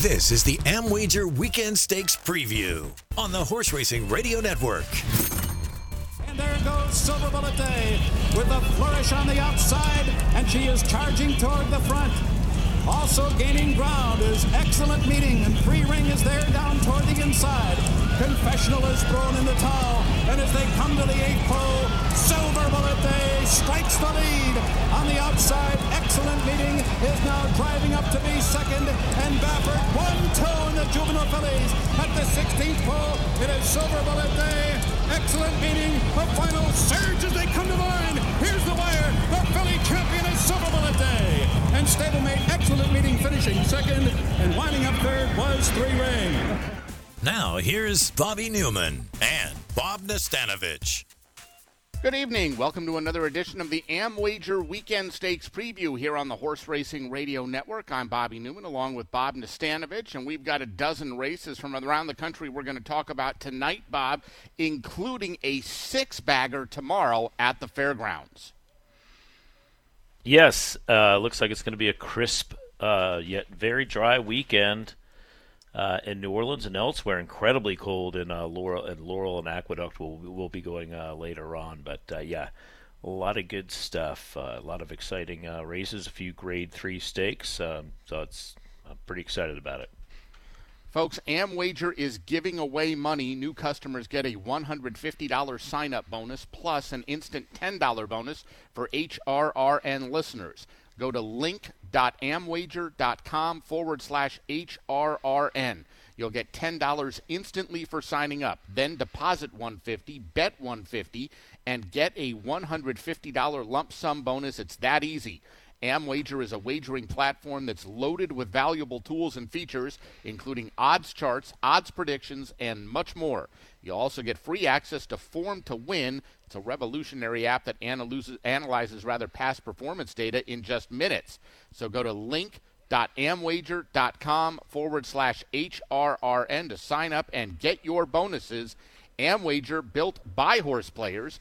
This is the AmWager Weekend Stakes Preview on the Horse Racing Radio Network. And there goes Silverbulletday with a flourish on the outside, and she is charging toward the front. Also gaining ground is excellent meeting, and Three Ring is there down toward the inside. Confessional is thrown in the towel, and as they come to the eighth pole, Silverbulletday strikes the lead. On the outside, excellent meeting is now driving up to be second, and Baffert one, two in the juvenile fillies. At the 16th pole, it is Silverbulletday. Excellent meeting, a final surge as they come to the line. Here's the wire. The filly champion is Silverbulletday. And stablemate excellent meeting finishing second, and winding up third was Three Ring. Now, here's Bobby Neuman and Bob Nastanovich. Good evening. Welcome to another edition of the AmWager Weekend Stakes Preview here on the Horse Racing Radio Network. I'm Bobby Neuman along with Bob Nastanovich, and we've got a dozen races from around the country we're going to talk about tonight, Bob, including a six bagger tomorrow at the fairgrounds. Yes, uh, looks like it's going to be a crisp uh, yet very dry weekend uh, in New Orleans and elsewhere. Incredibly cold in uh, Laurel and Laurel and Aqueduct will will be going uh, later on. But uh, yeah, a lot of good stuff. A lot of exciting races. A few Grade Three stakes. Um, so it's I'm pretty excited about it. Folks, AmWager is giving away money. New customers get a $150 sign up bonus plus an instant $10 bonus for HRRN listeners. Go to link.amwager.com forward slash HRRN. You'll get $10 instantly for signing up. Then deposit 150, bet 150, and get a $150 lump sum bonus. It's that easy. AmWager is a wagering platform that's loaded with valuable tools and features, including odds charts, odds predictions, and much more. You'll also get free access to Form to Win. It's a revolutionary app that analyzes, analyzes rather past performance data in just minutes. So go to link.amwager.com forward slash HRRN to sign up and get your bonuses. AmWager built by horse players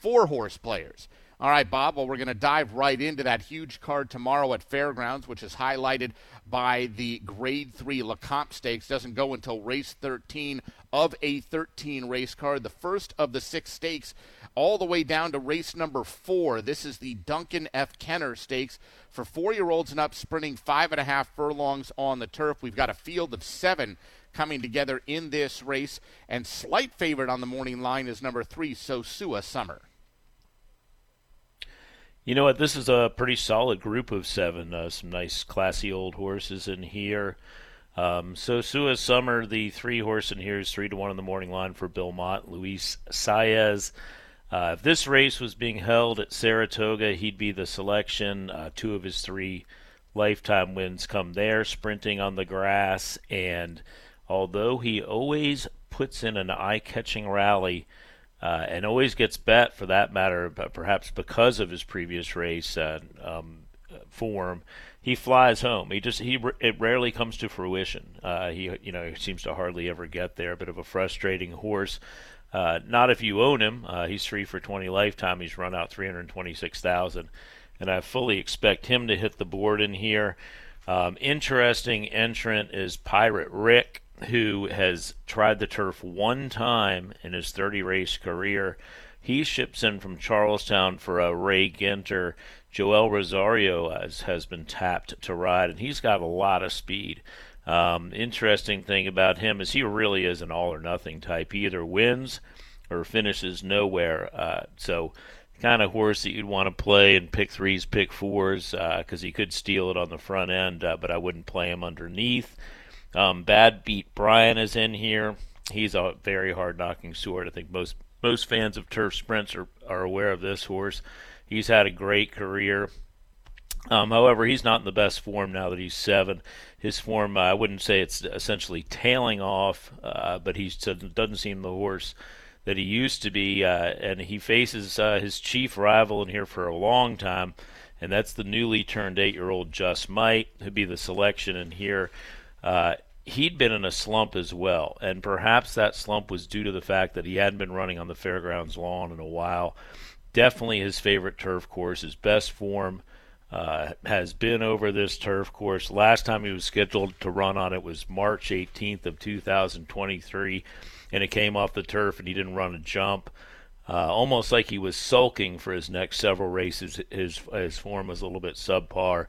for horse players. All right, Bob. Well, we're going to dive right into that huge card tomorrow at Fairgrounds, which is highlighted by the Grade 3 Lecomte Stakes. Doesn't go until race 13 of a 13 race card. The first of the six stakes, all the way down to race number four. This is the Duncan F. Kenner Stakes for four year olds and up, sprinting five and a half furlongs on the turf. We've got a field of seven coming together in this race, and slight favorite on the morning line is number three, Sosua Summer. You know what? This is a pretty solid group of seven. Uh, some nice, classy old horses in here. Um, Sosua Summer, the three horse in here is three to one in the morning line for Bill Mott, Luis Saez. Uh, if this race was being held at Saratoga, he'd be the selection. Uh, two of his three lifetime wins come there, sprinting on the grass. And although he always puts in an eye-catching rally, uh, and always gets bet for that matter, but perhaps because of his previous race um, form, he flies home. He just he it rarely comes to fruition. Uh, he you know seems to hardly ever get there. A bit of a frustrating horse. Uh, not if you own him. Uh, he's three for 20 lifetime. He's run out 326,000, and I fully expect him to hit the board in here. Um, interesting entrant is Pirate Rick who has tried the turf one time in his 30 race career. He ships in from Charlestown for a Ray Ginter. Joel Rosario has, has been tapped to ride, and he's got a lot of speed. Um, interesting thing about him is he really is an all or nothing type. He either wins or finishes nowhere. Uh, so, kind of horse that you'd want to play and pick threes, pick fours, because uh, he could steal it on the front end, uh, but I wouldn't play him underneath. Um, Bad Beat Brian is in here. He's a very hard knocking sword. I think most most fans of turf sprints are, are aware of this horse. He's had a great career. Um, however, he's not in the best form now that he's seven. His form, uh, I wouldn't say it's essentially tailing off, uh, but he doesn't seem the horse that he used to be. Uh, and he faces uh, his chief rival in here for a long time, and that's the newly turned eight year old Just Might, who'd be the selection in here. He'd been in a slump as well, and perhaps that slump was due to the fact that he hadn't been running on the fairgrounds lawn in a while. Definitely his favorite turf course, his best form uh, has been over this turf course. Last time he was scheduled to run on it was March 18th of 2023, and it came off the turf and he didn't run a jump. Uh, almost like he was sulking for his next several races. His his form was a little bit subpar,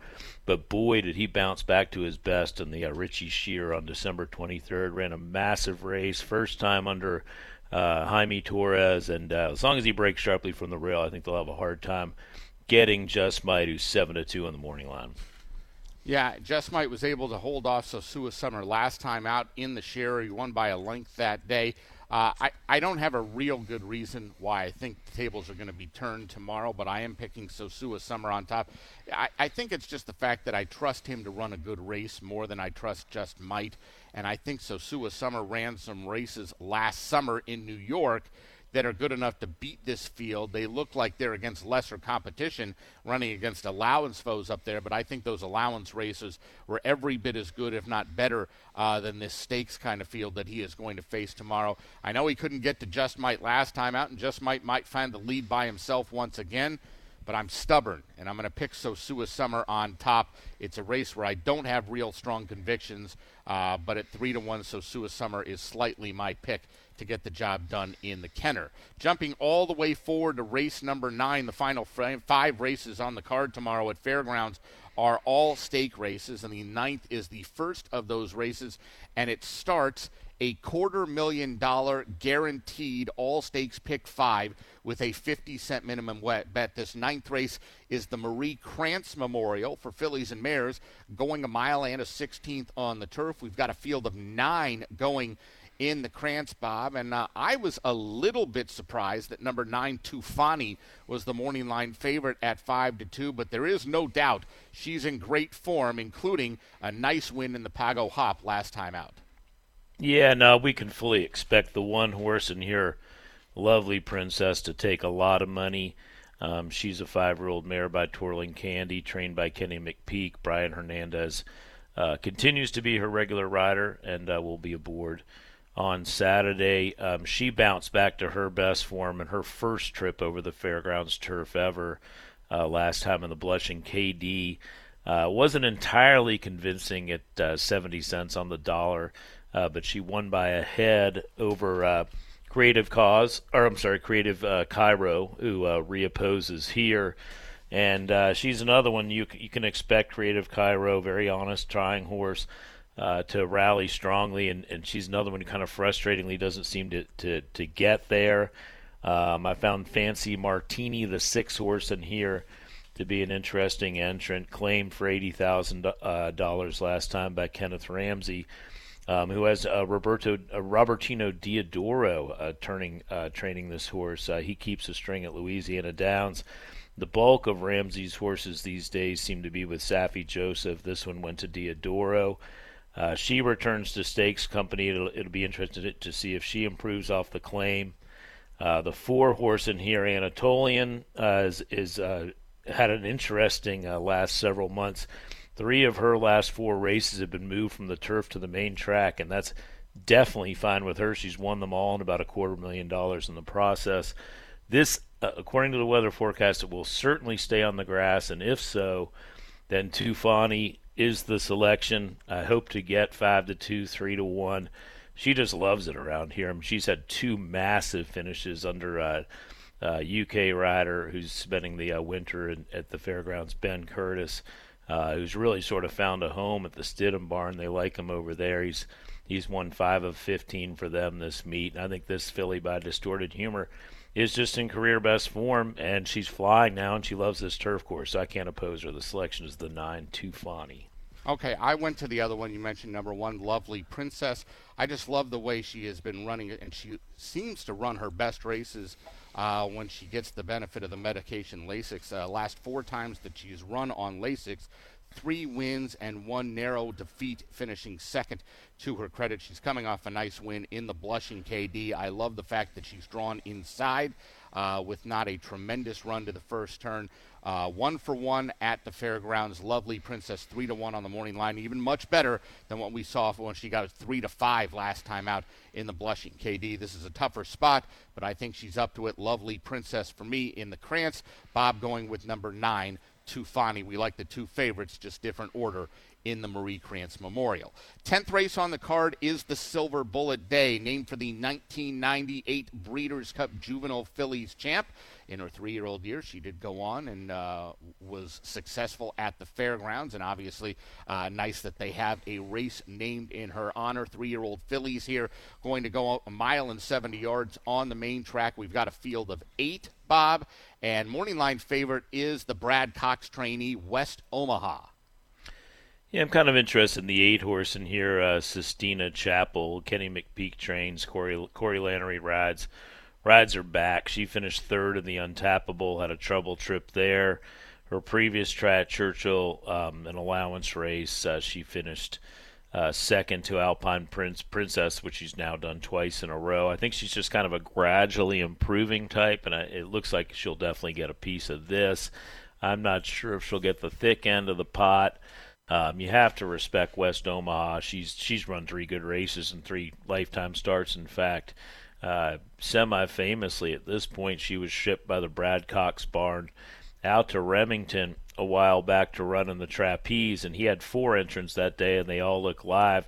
but boy did he bounce back to his best in the uh, Richie Shear on December 23rd. Ran a massive race, first time under uh, Jaime Torres, and uh, as long as he breaks sharply from the rail, I think they'll have a hard time getting Just Might, who's seven to two on the morning line. Yeah, Just Might was able to hold off Sosua Summer last time out in the share. He won by a length that day. Uh, I, I don't have a real good reason why I think the tables are going to be turned tomorrow, but I am picking Sosua Summer on top. I, I think it's just the fact that I trust him to run a good race more than I trust Just Might. And I think Sosua Summer ran some races last summer in New York that are good enough to beat this field. They look like they're against lesser competition, running against allowance foes up there, but I think those allowance races were every bit as good, if not better, uh, than this stakes kind of field that he is going to face tomorrow. I know he couldn't get to Just Might last time out, and Just Might might find the lead by himself once again but I'm stubborn, and I'm going to pick Sosua Summer on top. It's a race where I don't have real strong convictions, uh, but at three to one, Sosua Summer is slightly my pick to get the job done in the Kenner. Jumping all the way forward to race number nine, the final five races on the card tomorrow at Fairgrounds are all stake races, and the ninth is the first of those races, and it starts a quarter million dollar guaranteed all stakes pick five with a 50 cent minimum wet bet. This ninth race is the Marie Krantz Memorial for fillies and mares, going a mile and a 16th on the turf. We've got a field of nine going in the Krantz Bob, and uh, I was a little bit surprised that number nine Tufani was the morning line favorite at five to two, but there is no doubt she's in great form, including a nice win in the Pago Hop last time out. Yeah, no, we can fully expect the one horse in here, Lovely Princess, to take a lot of money. Um, she's a five-year-old mare by Twirling Candy, trained by Kenny McPeek. Brian Hernandez uh, continues to be her regular rider and uh, will be aboard on Saturday. Um, she bounced back to her best form in her first trip over the fairgrounds turf ever uh, last time in the Blushing KD. Uh, wasn't entirely convincing at uh, 70 cents on the dollar, uh, but she won by a head over uh, Creative Cause, or I'm sorry, Creative uh, Cairo, who reopposes here. And she's another one you you can expect. Creative Cairo, very honest, trying horse uh, to rally strongly, and, and she's another one who kind of frustratingly doesn't seem to, to, to get there. Um, I found Fancy Martini, the six horse in here, to be an interesting entrant, claimed for eighty thousand uh, dollars last time by Kenneth Ramsey, um, who has uh, Roberto uh, Robertino Diodoro uh, turning uh, training this horse. He keeps a string at Louisiana Downs. The bulk of Ramsey's horses these days seem to be with Saffie Joseph. This one went to Diodoro. Uh, she returns to Stakes Company. It'll, it'll be interesting to see if she improves off the claim. Uh, the four horse in here, Anatolian, uh, is, is uh, had an interesting uh, last several months. Three of her last four races have been moved from the turf to the main track, and that's definitely fine with her. She's won them all and about a quarter million dollars in the process. This, uh, according to the weather forecast, it will certainly stay on the grass, and if so, then Tufani is the selection. I hope to get five to two, three to one. She just loves it around here. I mean, she's had two massive finishes under a uh, UK rider who's spending the uh, winter in, at the fairgrounds, Ben Curtis, uh, who's really sort of found a home at the Stidham barn. They like him over there. He's he's won five of 15 for them this meet. And I think this filly by Distorted Humor is just in career best form, and she's flying now, and she loves this turf course. So I can't oppose her. The selection is the nine Tufani. Okay, I went to the other one you mentioned, number one, Lovely Princess. I just love the way she has been running it, and she seems to run her best races uh, when she gets the benefit of the medication Lasix. Uh, last four times that she's run on Lasix, three wins and one narrow defeat, finishing second to her credit. She's coming off a nice win in the Blushing KD. I love the fact that she's drawn inside uh, with not a tremendous run to the first turn. Uh, one for one at the fairgrounds. Lovely Princess, three to one on the morning line. Even much better than what we saw when she got three to five last time out in the Blushing KD. This is a tougher spot, but I think she's up to it. Lovely Princess for me in the Krantz. Bob going with number nine, Tufani. We like the two favorites, just different order in the Marie Krantz Memorial. Tenth race on the card is the Silverbulletday, named for the 1998 Breeders' Cup Juvenile Fillies champ. In her three-year-old year, she did go on and uh, was successful at the fairgrounds, and obviously uh, nice that they have a race named in her honor. Three-year-old fillies here going to go a mile and 70 yards on the main track. We've got a field of eight, Bob, and morning line favorite is the Brad Cox trainee West Omaha. Yeah, I'm kind of interested in the eight horse in here. Uh, Sistina Chapel, Kenny McPeek trains, Corey, Corey Lanerie rides. Rides her back. She finished third in the Untappable, had a trouble trip there. Her previous try at Churchill, um, an allowance race, uh, she finished uh, second to Alpine Prince Princess, which she's now done twice in a row. I think she's just kind of a gradually improving type, and I, it looks like she'll definitely get a piece of this. I'm not sure if she'll get the thick end of the pot. Um, you have to respect West Omaha. She's she's run three good races and three lifetime starts. In fact, uh, Semi famously, at this point, she was shipped by the Brad Cox barn out to Remington a while back to run in the trapeze, and he had four entrants that day, and they all looked live,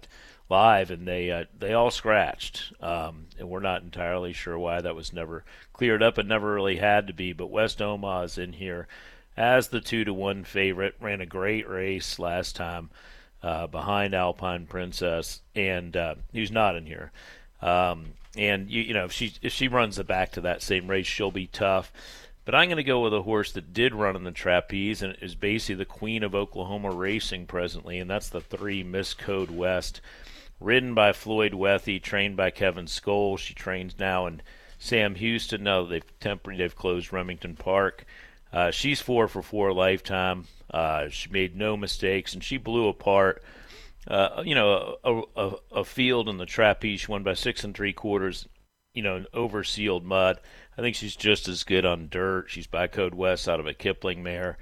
live, and they uh, they all scratched, um, and we're not entirely sure why that was never cleared up. It never really had to be, but West Omaha is in here as the two to one favorite. Ran a great race last time uh, behind Alpine Princess, and uh, he's not in here. Um, and you, you know if she if she runs it back to that same race, she'll be tough. But I'm going to go with a horse that did run in the trapeze and is basically the queen of Oklahoma racing presently, and that's the three Miss Code West, ridden by Floyd Wethey, trained by Kevin Skoll. She trains now in Sam Houston. Now they've temporarily they've closed Remington Park. Uh, she's four for four lifetime. Uh, she made no mistakes, and she blew apart. Uh, you know, a, a, a, field in the trapeze. Won by six and three quarters. You know, over sealed mud. I think she's just as good on dirt. She's by Code West out of a Kipling mare.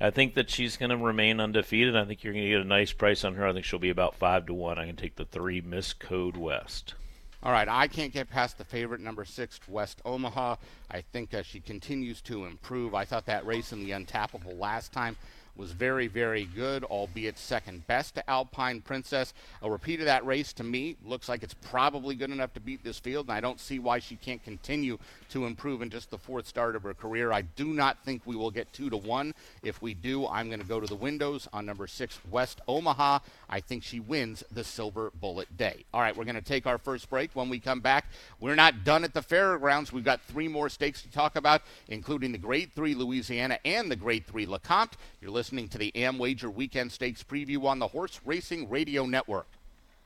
I think that she's going to remain undefeated. I think you're going to get a nice price on her. I think she'll be about five to one. I can take the three Miss Code West. All right, I can't get past the favorite, number six, West Omaha. I think uh, she continues to improve. I thought that race in the Untappable last time was very, very good, albeit second best to Alpine Princess. A repeat of that race to me looks like it's probably good enough to beat this field, and I don't see why she can't continue to improve in just the fourth start of her career. I do not think we will get two to one. If we do, I'm going to go to the windows on number six, West Omaha. I think she wins the Silverbulletday. All right, we're going to take our first break. When we come back, we're not done at the fairgrounds. We've got three more stakes to talk about, including the Grade 3 Louisiana and the Grade 3 Lecomte. You're listening to the AmWager Weekend Stakes preview on the Horse Racing Radio Network.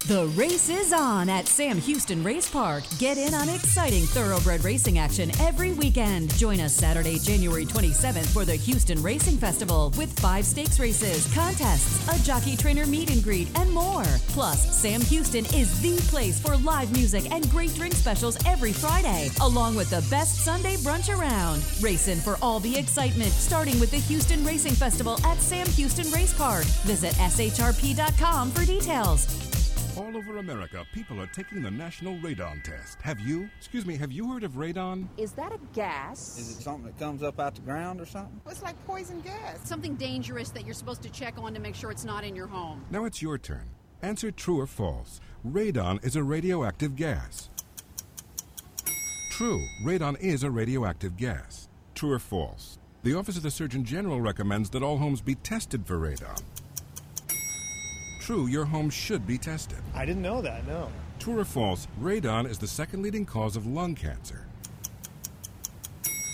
The race is on at Sam Houston Race Park. Get in on exciting thoroughbred racing action every weekend. Join us Saturday, January 27th for the Houston Racing Festival with five stakes races, contests, a jockey trainer meet and greet, and more. Plus, Sam Houston is the place for live music and great drink specials every Friday, along with the best Sunday brunch around. Racing for all the excitement, starting with the Houston Racing Festival at Sam Houston Race Park. Visit shrp.com for details. All over America, people are taking the national radon test. Have you? Excuse me, have you heard of radon? Is that a gas? Is it something that comes up out the ground or something? Well, it's like poison gas. Something dangerous that you're supposed to check on to make sure it's not in your home. Now it's your turn. Answer true or false. Radon is a radioactive gas. True, radon is a radioactive gas. True or false? The Office of the Surgeon General recommends that all homes be tested for radon true, your home should be tested. I didn't know that, no. True or false, radon is the second leading cause of lung cancer.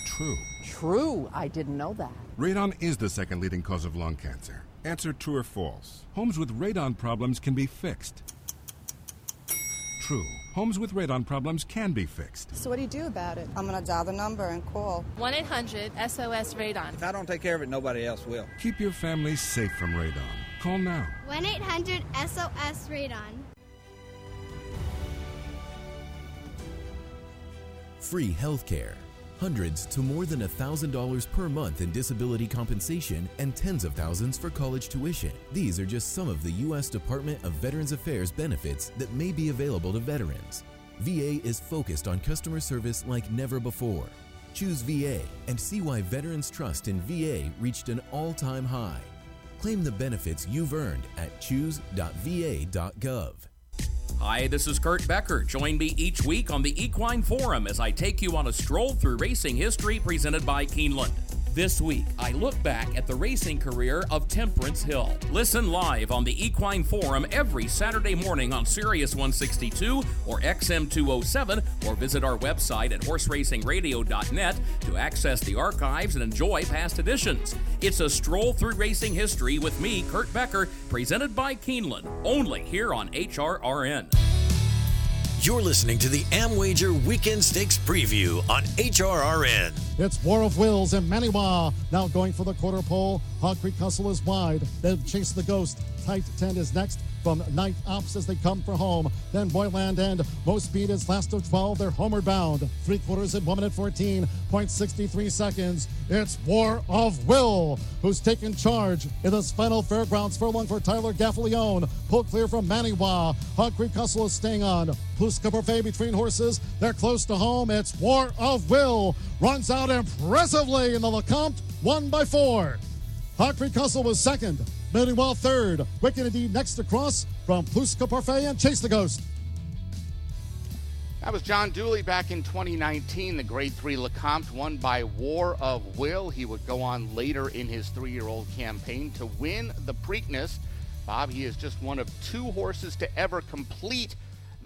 True. True, I didn't know that. Radon is the second leading cause of lung cancer. Answer true or false. Homes with radon problems can be fixed. True. Homes with radon problems can be fixed. So, what do you do about it? I'm going to dial the number and call 1 800 SOS Radon. If I don't take care of it, nobody else will. Keep your family safe from radon. Call now. 1 800 SOS Radon. Free health care. Hundreds to more than $1,000 per month in disability compensation and tens of thousands for college tuition. These are just some of the U.S. Department of Veterans Affairs benefits that may be available to veterans. VA is focused on customer service like never before Choose VA and see why veterans' trust in VA reached an all time high. Claim the benefits you've earned at choose.va.gov. Hi, this is Kurt Becker. Join me each week on the Equine Forum as I take you on a stroll through racing history presented by Keeneland. This week, I look back at the racing career of Temperance Hill. Listen live on the Equine Forum every Saturday morning on Sirius 162 or XM 207, or visit our website at horseracingradio.net to access the archives and enjoy past editions. It's a stroll through racing history with me, Kurt Becker, presented by Keeneland, only here on HRRN. You're listening to the Amwager Weekend Stakes Preview on HRRN. It's War of Wills and Manny Wah now going for the quarter pole. Hog Creek Hustle is wide. Then Chase the Ghost. Tight 10 is next from Night Ops as they come for home. Then Boyland and Most Speed is last of 12. They're homeward bound. Three quarters at 1 minute 14.63 seconds. It's War of Will who's taken charge in this final fairgrounds furlong for Tyler Gaffalione. Pull clear from Manny Wah. Hog Creek Hustle is staying on. Plus Que Parfait between horses. They're close to home. It's War of Will. Runs out impressively in the Lecomte. Won by four. Hog Creek Hustle was second. Manny Wah third. Wicked Indeed next across from Plus Que Parfait and Chase the Ghost. That was John Dooley back in 2019. The Grade 3 Lecomte won by War of Will. He would go on later in his three year old campaign to win the Preakness. Bob, he is just one of two horses to ever complete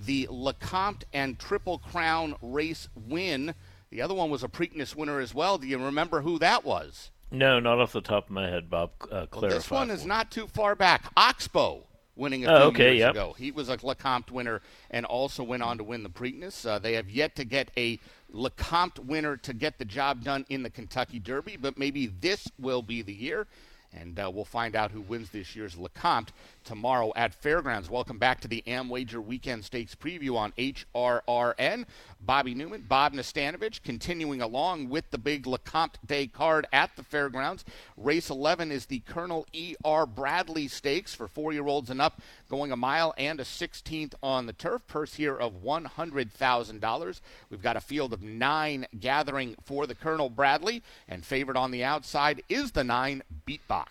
the Lecomte and Triple Crown race win. The other one was a Preakness winner as well. Do you remember who that was? No, not off the top of my head, Bob. Uh, clarify. Well, this one is not too far back. Oxbow winning a Oh, few okay, years yep. ago. He was a Lecomte winner and also went on to win the Preakness. Uh, they have yet to get a Lecomte winner to get the job done in the Kentucky Derby, but maybe this will be the year. And uh, we'll find out who wins this year's Lecomte tomorrow at Fairgrounds. Welcome back to the Amwager Weekend Stakes preview on HRRN. Bobby Neuman, Bob Nastanovich, continuing along with the big Lecomte Day card at the Fairgrounds. Race 11 is the Colonel E.R. Bradley Stakes for four-year-olds and up, going a mile and a 16th on the turf. Purse here of $100,000. We've got a field of nine gathering for the Colonel Bradley, and favored on the outside is the nine Beatbox.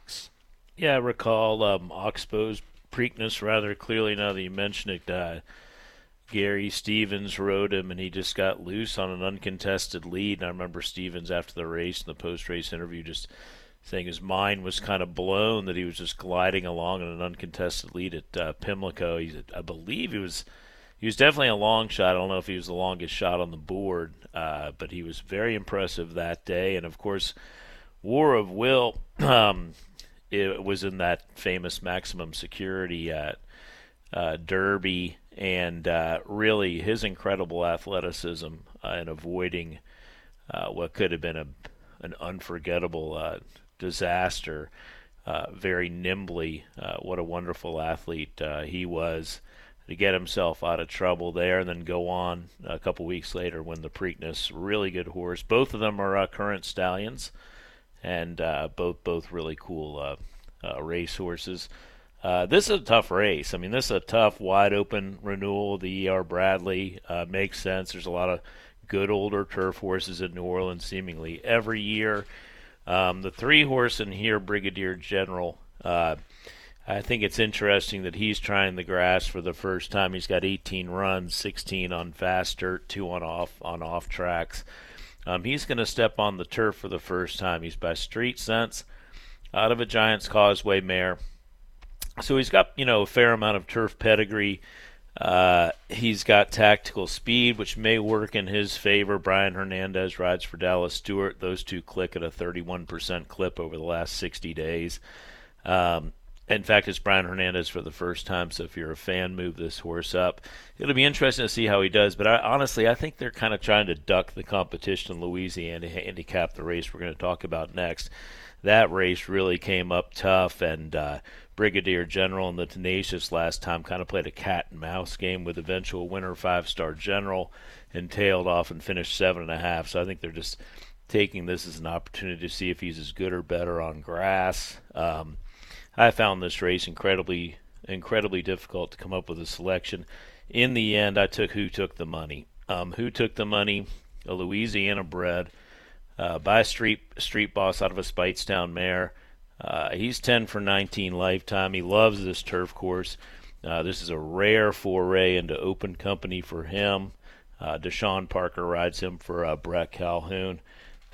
Yeah, I recall um, Oxbow's Preakness rather clearly now that you mention it. Uh, Gary Stevens rode him, and he just got loose on an uncontested lead. And I remember Stevens after the race in the post-race interview just saying his mind was kind of blown that he was just gliding along in an uncontested lead at uh, Pimlico. He, I believe he was he was definitely a long shot. I don't know if he was the longest shot on the board, uh, but he was very impressive that day. And of course, War of Will. Um, it was in that famous maximum security at uh, Derby, and uh, really his incredible athleticism uh, in avoiding uh, what could have been a an unforgettable uh, disaster. Uh, very nimbly, what a wonderful athlete he was to get himself out of trouble there, and then go on a couple weeks later win the Preakness. Really good horse. Both of them are current stallions and uh, both both really cool uh, uh, race horses. Uh, this is a tough race. I mean, this is a tough, wide open renewal. The ER Bradley makes sense. There's a lot of good older turf horses in New Orleans seemingly every year. Um, the three horse in here, Brigadier General. Uh, I think it's interesting that he's trying the grass for the first time. He's got 18 runs, 16 on fast dirt, two on off on off tracks. Um, he's going to step on the turf for the first time. He's by Street Sense, out of a Giants Causeway mare. So he's got you know a fair amount of turf pedigree. Uh, he's got tactical speed, which may work in his favor. Brian Hernandez rides for Dallas Stewart. Those two click at a 31% clip over the last 60 days. Um, in fact, it's Brian Hernandez for the first time. So if you're a fan, move this horse up. It'll be interesting to see how he does. But I, honestly, I think they're kind of trying to duck the competition in Louisiana to handicap the race we're going to talk about next. That race really came up tough, and uh, Brigadier General and the Tenacious last time kind of played a cat and mouse game with eventual winner five star General and tailed off and finished seven and a half. So I think they're just taking this as an opportunity to see if he's as good or better on grass. Um, I found this race incredibly, incredibly difficult to come up with a selection. In the end, I took who took the money. Um, who took the money? A Louisiana bred uh, by street street boss out of a Speightstown mare. Uh, he's 10 for 19 lifetime. He loves this turf course. Uh, this is a rare foray into open company for him. Uh, Deshawn Parker rides him for uh, Bret Calhoun.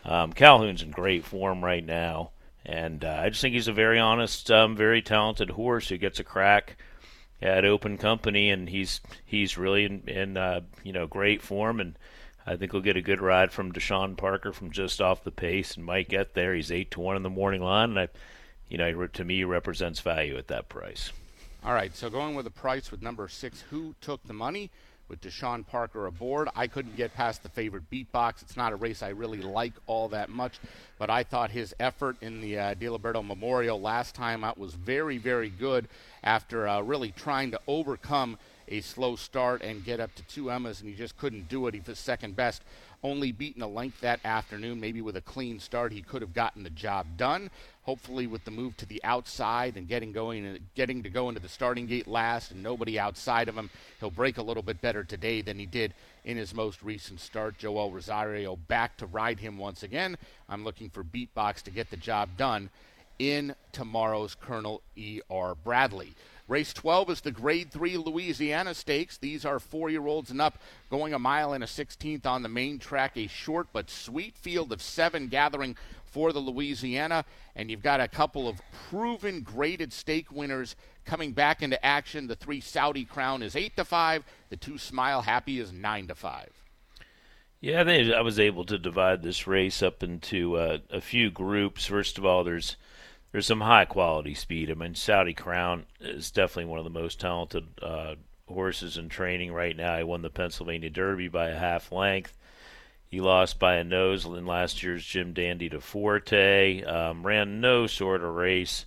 Um, Calhoun's in great form right now, and uh, I just think he's a very honest, um, very talented horse who gets a crack at open company, and he's he's really in, in uh, you know great form, and I think we'll get a good ride from Deshawn Parker from just off the pace, and might get there. He's eight to one in the morning line, and I, you know, to me represents value at that price. All right, so going with the price with number six, who took the money? With Deshawn Parker aboard, I couldn't get past the favorite beatbox. It's not a race I really like all that much, but I thought his effort in the uh, Diliberto Memorial last time out was very, very good after uh, really trying to overcome a slow start and get up to two Emmas, and he just couldn't do it. He was second best only beaten a length that afternoon. Maybe with a clean start, he could have gotten the job done. Hopefully, with the move to the outside and getting going and getting to go into the starting gate last and nobody outside of him, he'll break a little bit better today than he did in his most recent start. Joel Rosario back to ride him once again. I'm looking for Beatbox to get the job done in tomorrow's Colonel E.R. Bradley. Race 12 is the Grade 3 Louisiana Stakes. These are four year olds and up going a mile and a 16th on the main track. A short but sweet field of seven gathering for the Louisiana. And you've got a couple of proven graded stake winners coming back into action. The three Saudi Crown is 8 to 5, the two Smile Happy is 9 to 5. Yeah, I think I was able to divide this race up into uh, a few groups. First of all, there's there's some high quality speed. I mean, Saudi Crown is definitely one of the most talented uh, horses in training right now. He won the Pennsylvania Derby by a half length. He lost by a nose in last year's Jim Dandy to Forte. Um, ran no sort of race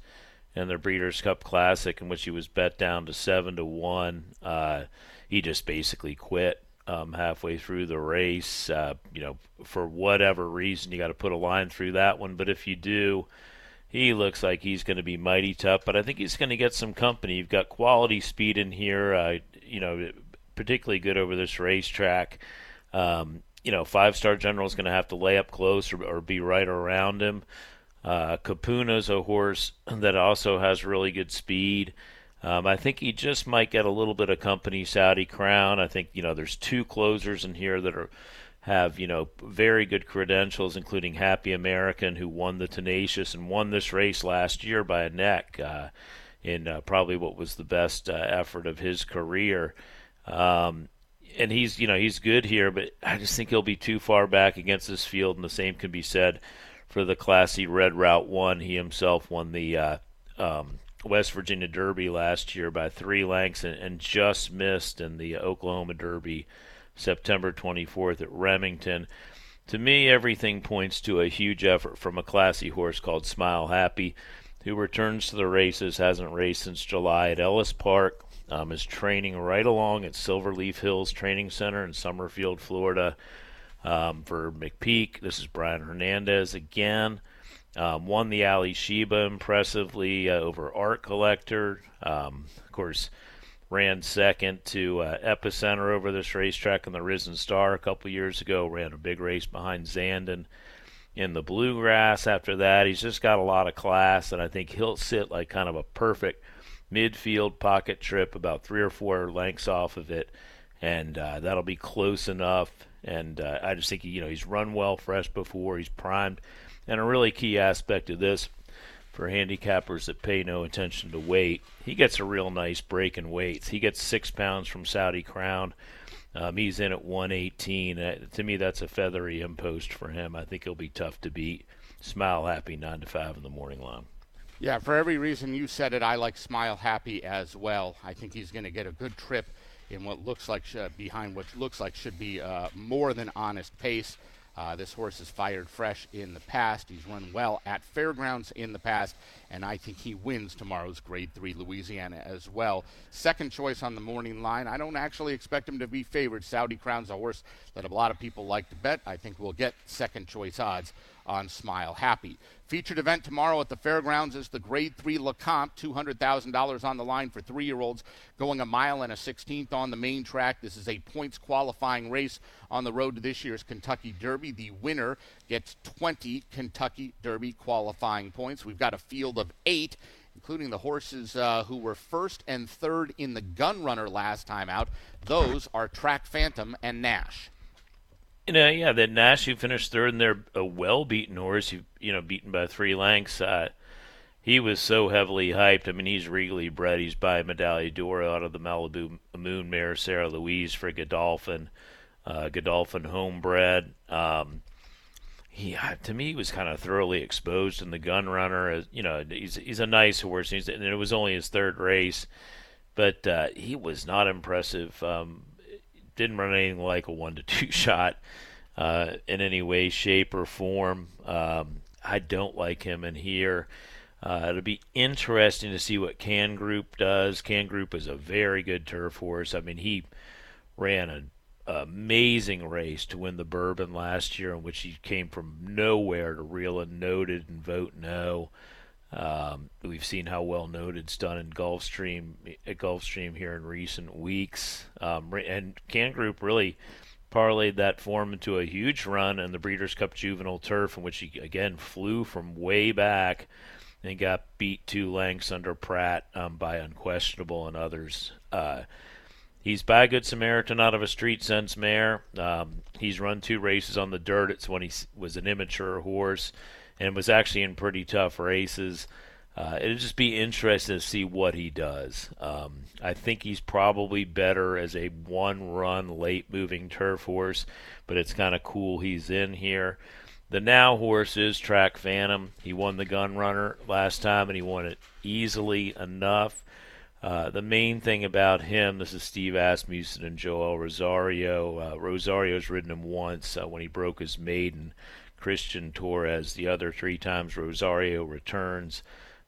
in the Breeders' Cup Classic, in which he was bet down to seven to one. Uh, he just basically quit um, halfway through the race. Uh, you know, for whatever reason, you got to put a line through that one. But if you do, he looks like he's going to be mighty tough, but I think he's going to get some company. You've got quality speed in here, uh, you know, particularly good over this racetrack. Um, you know, five star general is going to have to lay up close or, or be right around him. Uh, Kapuna's a horse that also has really good speed. Um, I think he just might get a little bit of company. Saudi Crown. I think you know there's two closers in here that are have you know very good credentials, including Happy American, who won the Tenacious and won this race last year by a neck uh, in uh, probably what was the best uh, effort of his career. Um, and he's you know he's good here, but I just think he'll be too far back against this field, and the same can be said for the classy Red Route One. He himself won the uh, um, West Virginia Derby last year by three lengths and, and just missed in the Oklahoma Derby September 24th at Remington. To me, everything points to a huge effort from a classy horse called Smile Happy, who returns to the races, hasn't raced since July at Ellis Park, um, is training right along at Silverleaf Hills Training Center in Summerfield, Florida. Um, for McPeek, this is Brian Hernandez again. Um, won the Alysheba impressively uh, over Art Collector. Um, of course, ran second to uh, Epicenter over this racetrack in the Risen Star a couple years ago. Ran a big race behind Zandon in the Bluegrass. After that, he's just got a lot of class, and I think he'll sit like kind of a perfect midfield pocket trip, about three or four lengths off of it, and uh, that'll be close enough. And uh, I just think you know he's run well fresh before, he's primed, and a really key aspect of this for handicappers that pay no attention to weight. He gets a real nice break in weights. He gets six pounds from Saudi Crown. Um, he's in at 118. Uh, to me, that's a feathery impost for him. I think he'll be tough to beat. Smile happy, 9 to 5 in the morning line. Yeah, for every reason you said it, I like Smile Happy as well. I think he's going to get a good trip in what looks like sh- behind what looks like should be uh, more than honest pace. Uh, this horse has fired fresh in the past. He's run well at fairgrounds in the past, and I think he wins tomorrow's Grade 3 Louisiana as well. Second choice on the morning line. I don't actually expect him to be favored. Saudi Crown's a horse that a lot of people like to bet. I think we'll get second choice odds on Smile Happy. Featured event tomorrow at the fairgrounds is the Grade 3 Lecomte, $200,000 on the line for three year olds, going a mile and a 16th on the main track. This is a points qualifying race on the road to this year's Kentucky Derby. The winner gets 20 Kentucky Derby qualifying points. We've got a field of eight including the horses uh, who were first and third in the gun runner last time out. Those are Track Phantom and Nash. You know, yeah, that Nash who finished third, and they're a well-beaten horse. You you know, beaten by three lengths. Uh, he was so heavily hyped. I mean, he's regally bred. He's by Medaglia d'Or out of the Malibu Moon mare Sarah Louise for Godolphin. Uh, Godolphin homebred. Um, he to me he was kind of thoroughly exposed in the gun runner. You know, he's he's a nice horse. He's, and it was only his third race, but uh, he was not impressive. Um, didn't run anything like a one to two shot uh, in any way, shape, or form. Um, I don't like him in here. Uh, it'll be interesting to see what Can Group does. Can Group is a very good turf horse. I mean, he ran an amazing race to win the Bourbon last year, in which he came from nowhere to real and noted and vote no. Um, we've seen how well noted's done in Gulfstream at Gulfstream here in recent weeks, um, and Can Group really parlayed that form into a huge run in the Breeders' Cup Juvenile Turf, in which he again flew from way back and got beat two lengths under Prat um, by Unquestionable and others. Uh, he's by a Good Samaritan out of a Street Sense mare. Um, he's run two races on the dirt. It's when he was an immature horse and was actually in pretty tough races. Uh, it'll just be interesting to see what he does. Um, I think he's probably better as a one-run late-moving turf horse, but it's kind of cool he's in here. The now horse is Track Phantom. He won the Gun Runner last time, and he won it easily enough. Uh, the main thing about him, this is Steve Asmussen and Joel Rosario. Uh, Rosario's ridden him once uh, when he broke his maiden. Christian Torres the other three times. Rosario returns.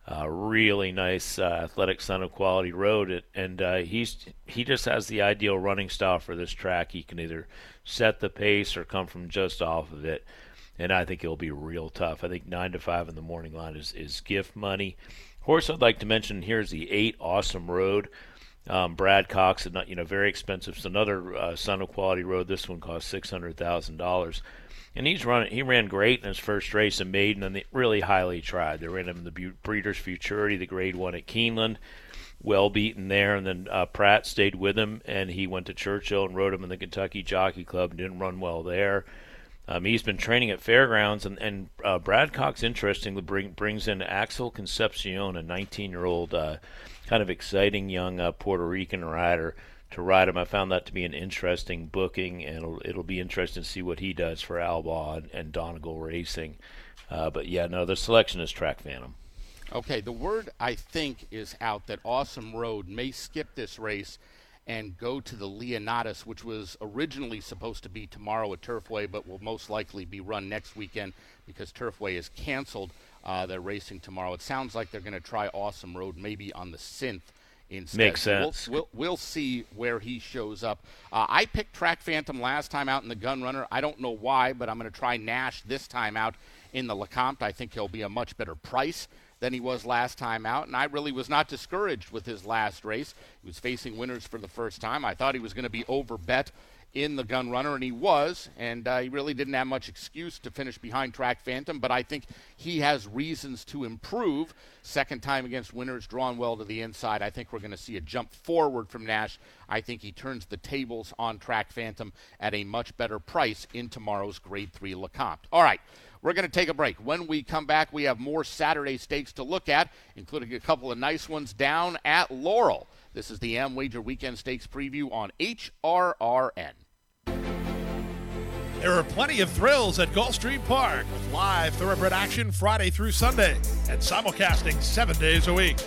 Uh, really nice uh, athletic son of quality road, and uh, he's he just has the ideal running style for this track. He can either set the pace or come from just off of it, and I think it'll be real tough. I think nine to five in the morning line is is gift money. Horse I'd like to mention here is the eight Awesome Road. Um, Brad Cox, you know, very expensive. It's another uh, son of quality road. This one cost six hundred thousand dollars and he's running. He ran great in his first race in Maiden, and really highly tried. They ran him in the Breeders' Futurity, the Grade One at Keeneland, well beaten there, and then uh, Prat stayed with him, and he went to Churchill and rode him in the Kentucky Jockey Club, and didn't run well there. Um, he's been training at fairgrounds, and, and uh, Brad Cox, interestingly, bring, brings in Axel Concepcion, a 19-year-old, uh, kind of exciting young uh, Puerto Rican rider to ride him. I found that to be an interesting booking, and it'll, it'll be interesting to see what he does for Albaugh and, and Donegal Racing. Uh, but yeah, no, the selection is Track Phantom. Okay, the word I think is out that Awesome Road may skip this race and go to the Leonatus, which was originally supposed to be tomorrow at Turfway, but will most likely be run next weekend because Turfway is canceled. Uh, they're racing tomorrow. It sounds like they're going to try Awesome Road maybe on the synth instead. Makes sense. We'll, we'll, we'll, see where he shows up. Uh, I picked Track Phantom last time out in the Gun Runner. I don't know why, but I'm going to try Nash this time out in the Lecomte. I think he'll be a much better price than he was last time out, and I really was not discouraged with his last race. He was facing winners for the first time. I thought he was going to be over bet in the gun runner, and he was, and uh, he really didn't have much excuse to finish behind Track Phantom, but I think he has reasons to improve. Second time against winners, drawn well to the inside. I think we're going to see a jump forward from Nash. I think he turns the tables on Track Phantom at a much better price in tomorrow's Grade 3 Lecomte. All right. We're going to take a break. When we come back, we have more Saturday stakes to look at, including a couple of nice ones down at Laurel. This is the AmWager Weekend Stakes preview on HRRN. There are plenty of thrills at Gulfstream Park with live thoroughbred action Friday through Sunday and simulcasting seven days a week.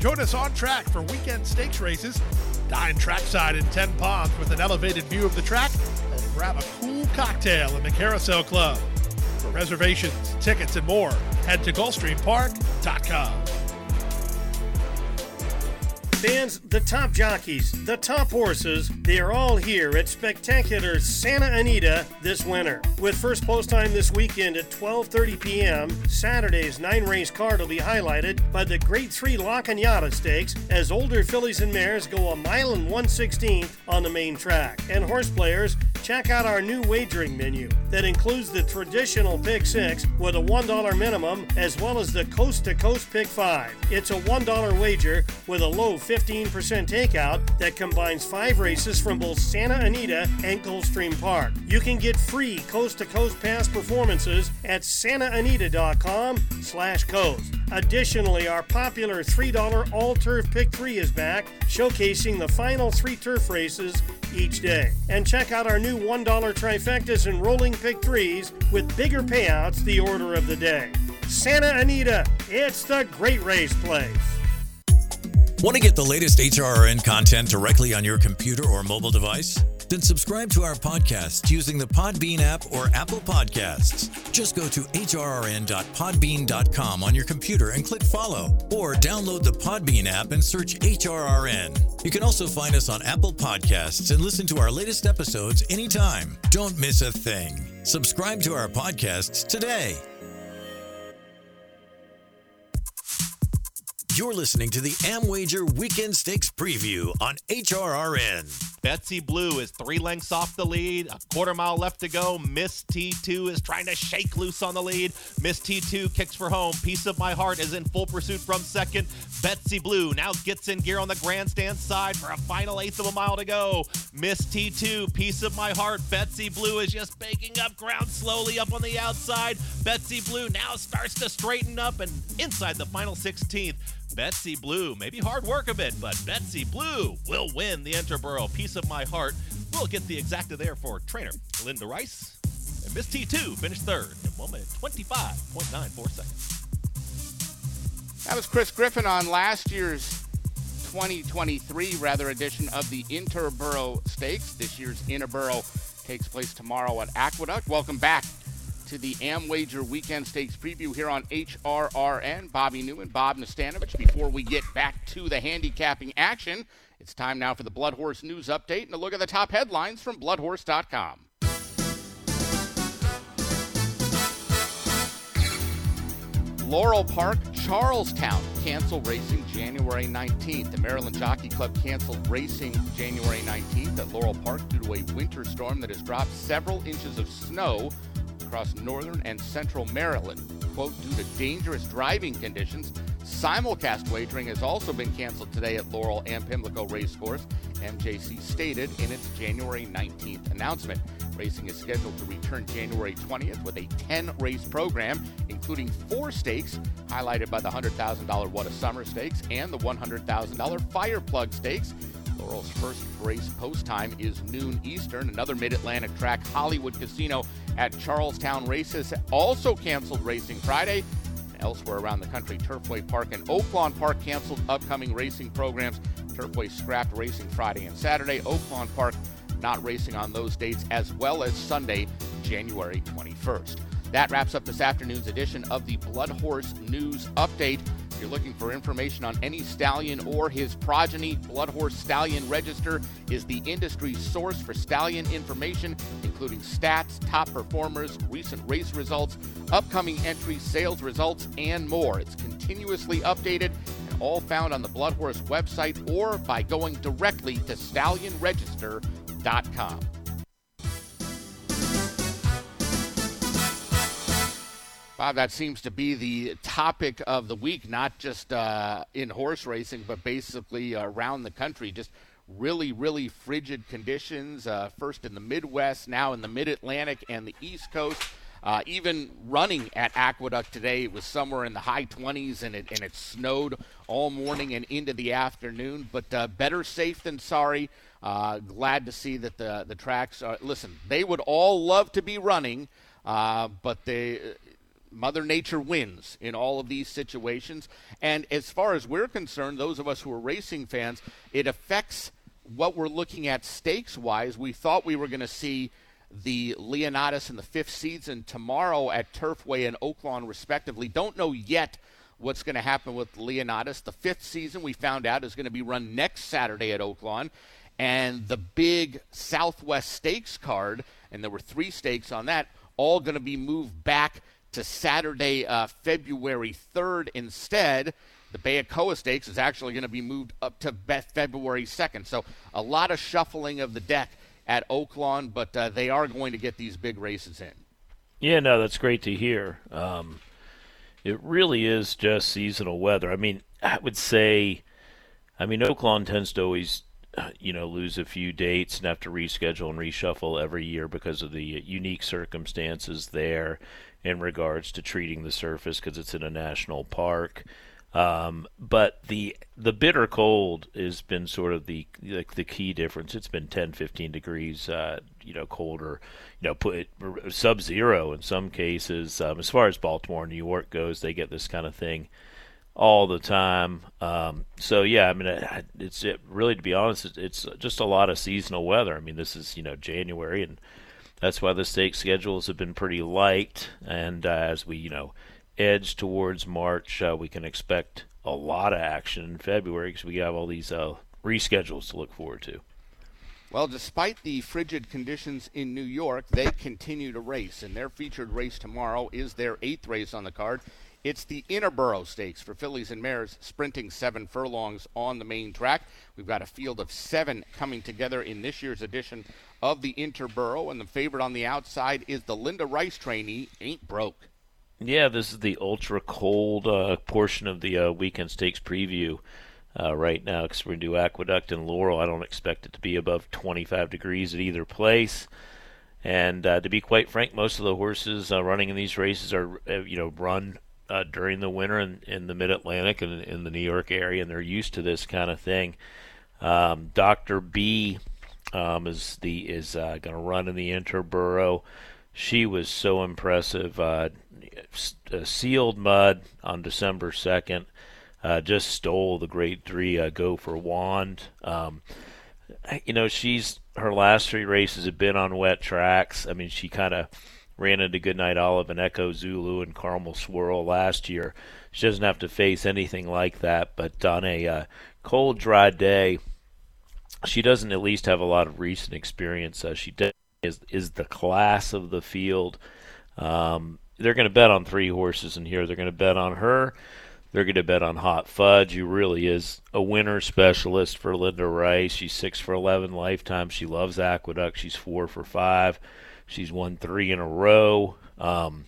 Join us on track for weekend stakes races, dine trackside in 10 Palms with an elevated view of the track, or grab a cool cocktail in the Carousel Club. For reservations, tickets, and more, head to GulfstreamPark.com. Fans, the top jockeys, the top horses, they are all here at spectacular Santa Anita this winter. With first post time this weekend at 12:30 p.m., Saturday's nine-race card will be highlighted by the Grade 3 La Cañada Stakes as older fillies and mares go a mile and 1/16th on the main track. And horse players, check out our new wagering menu that includes the traditional Pick 6 with a $1 minimum as well as the Coast to Coast Pick 5. It's a $1 wager with a low 15% takeout that combines five races from both Santa Anita and Gulfstream Park. You can get free coast-to-coast pass performances at santaanita.com slash coast. Additionally, our popular $3 all-turf pick 3 is back, showcasing the final three turf races each day. And check out our new $1 trifectas and rolling pick 3s with bigger payouts the order of the day. Santa Anita, it's the great race place. Want to get the latest HRRN content directly on your computer or mobile device? Then subscribe to our podcast using the Podbean app or Apple Podcasts. Just go to hrrn.podbean.com on your computer and click follow, or download the Podbean app and search HRRN. You can also find us on Apple Podcasts and listen to our latest episodes anytime. Don't miss a thing. Subscribe to our podcasts today. You're listening to the AmWager Weekend Stakes Preview on HRRN. Betsy Blue is three lengths off the lead. A quarter mile left to go. Miss T2 is trying to shake loose on the lead. Miss T2 kicks for home. Piece of My Heart is in full pursuit from second. Betsy Blue now gets in gear on the grandstand side for a final eighth of a mile to go. Miss T2, Piece of My Heart. Betsy Blue is just making up ground slowly up on the outside. Betsy Blue now starts to straighten up and inside the final 16th. Betsy Blue, maybe hard work a bit, but Betsy Blue will win the Interborough. Piece of my heart. We'll get the exacta there for trainer Linda Rice. And Miss T2 finished third in 1 minute 25.94 seconds. That was Chris Griffin on last year's 2023 rather edition of the Interborough Stakes. This year's Interborough takes place tomorrow at Aqueduct. Welcome back to the AmWager Weekend Stakes preview here on HRRN. Bobby Neuman, Bob Nastanovich. Before we get back to the handicapping action, it's time now for the Blood Horse News Update and a look at the top headlines from BloodHorse.com. Laurel Park, Charlestown cancel racing January 19th. The Maryland Jockey Club canceled racing January 19th at Laurel Park due to a winter storm that has dropped several inches of snow across northern and central Maryland. Quote, due to dangerous driving conditions, simulcast wagering has also been canceled today at Laurel and Pimlico Racecourse, MJC stated in its January 19th announcement. Racing is scheduled to return January 20th with a 10 race program, including four stakes, highlighted by the $100,000 What a Summer Stakes and the $100,000 Fire Plug Stakes. Laurel's first race post time is noon Eastern. Another Mid Atlantic track, Hollywood Casino at Charlestown Races, also canceled racing Friday. Elsewhere around the country, Turfway Park and Oaklawn Park canceled upcoming racing programs. Turfway scrapped racing Friday and Saturday. Oaklawn Park not racing on those dates, as well as Sunday, January 21st. That wraps up this afternoon's edition of the Blood Horse News Update. If you're looking for information on any stallion or his progeny, Bloodhorse Stallion Register is the industry source for stallion information, including stats, top performers, recent race results, upcoming entries, sales results, and more. It's continuously updated and all found on the Bloodhorse website or by going directly to stallionregister.com. Bob, that seems to be the topic of the week, not just uh, in horse racing, but basically around the country. Just really, really frigid conditions, uh, first in the Midwest, now in the Mid Atlantic and the East Coast. Uh, even running at Aqueduct today, it was somewhere in the high 20s, and it and it snowed all morning and into the afternoon. But uh, better safe than sorry. Uh, glad to see that the the tracks. Are, listen, they would all love to be running, uh, but they. Mother Nature wins in all of these situations. And as far as we're concerned, those of us who are racing fans, it affects what we're looking at stakes wise. We thought we were going to see the Leonidas in the fifth season tomorrow at Turfway and Oaklawn, respectively. Don't know yet what's going to happen with Leonidas. The fifth season, we found out, is going to be run next Saturday at Oaklawn. And the big Southwest Stakes card, and there were three stakes on that, all going to be moved back to Saturday, uh, February 3rd instead. The Bayakoa Stakes is actually going to be moved up to February 2nd. So a lot of shuffling of the deck at Oaklawn, but uh, they are going to get these big races in. Yeah, no, that's great to hear. Um, it really is just seasonal weather. I mean, I would say, I mean, Oaklawn tends to always, uh, you know, lose a few dates and have to reschedule and reshuffle every year because of the unique circumstances there in regards to treating the surface because it's in a national park. Um, but the the bitter cold has been sort of the like the key difference. It's been 10, 15 degrees, uh, you know, colder, you know, put sub zero in some cases. Um, as far as Baltimore, New York goes, they get this kind of thing all the time. Um, so yeah, I mean, it's it, really to be honest, it's just a lot of seasonal weather. I mean, this is you know January, and that's why the stake schedules have been pretty light. And uh, as we you know edge towards March, uh, we can expect a lot of action in February because we have all these uh, reschedules to look forward to. Well, despite the frigid conditions in New York, they continue to race, and their featured race tomorrow is their eighth race on the card. It's the Interborough Stakes for fillies and mares, sprinting seven furlongs on the main track. We've got a field of seven coming together in this year's edition of the Interborough, and the favorite on the outside is the Linda Rice trainee, Ain't Broke. Yeah, this is the ultra cold uh, portion of the uh, weekend stakes preview uh, right now because we're going to do Aqueduct and Laurel. I don't expect it to be above 25 degrees at either place. And uh, to be quite frank, most of the horses uh, running in these races are, uh, you know, run during the winter in, in the Mid Atlantic and in the New York area, and they're used to this kind of thing. Um, Doctor B um, is the is going to run in the Interborough. She was so impressive uh, sealed mud on December 2nd. Uh, just stole the Grade 3 uh, Go for Wand. Um, you know, she's her last three races have been on wet tracks. I mean, she kind of ran into Goodnight Olive and Echo Zulu and Caramel Swirl last year. She doesn't have to face anything like that, but on a uh, cold, dry day, she doesn't at least have a lot of recent experience. Uh, she is is the class of the field. Um, they're going to bet on three horses in here. They're going to bet on her. They're going to bet on Hot Fudge, who really is a winner specialist for Linda Rice. She's six for eleven lifetime. She loves Aqueduct. She's four for five. She's won three in a row. Um,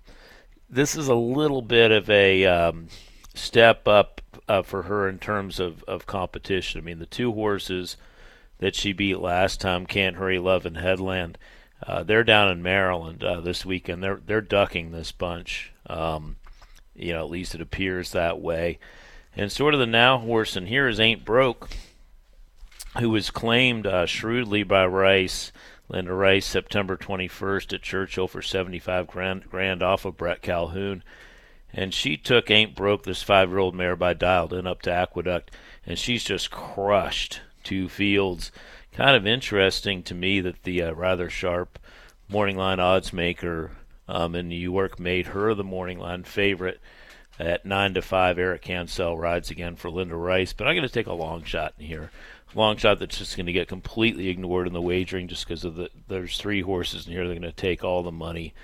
this is a little bit of a um, step up uh, for her in terms of, of competition. I mean, the two horses that she beat last time, Can't Hurry, Love, and Headland uh, they're down in Maryland uh, this weekend. They're they're ducking this bunch. Um, you know, at least it appears that way. And sort of the now horse, and here is Ain't Broke, who was claimed uh, shrewdly by Rice, Linda Rice, September 21st at Churchill for 75 grand, grand off of Bret Calhoun. And she took Ain't Broke, this five year old mare by Dialed In up to Aqueduct, and she's just crushed two fields kind of interesting to me that the uh, rather sharp morning line odds maker um, in New York made her the morning line favorite at nine to five. Eric Cancel rides again for Linda Rice, but I'm going to take a long shot in here. Long shot that's just going to get completely ignored in the wagering just because of the there's three horses in here. They're going to take all the money,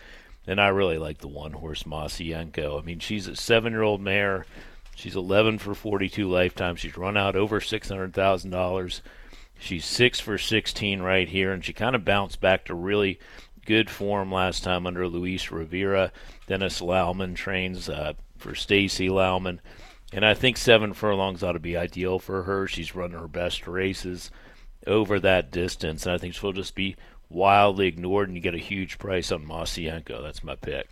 and I really like the one horse Masienko. I mean, she's a seven year old mare. She's 11 for 42 lifetime. She's run out over six hundred thousand dollars. She's six for 16 right here, and she kind of bounced back to really good form last time under Luis Rivera. Dennis Laumann trains uh, for Stacy Laumann. And I think seven furlongs ought to be ideal for her. She's run her best races over that distance, and I think she'll just be wildly ignored, and you get a huge price on Masienko. That's my pick.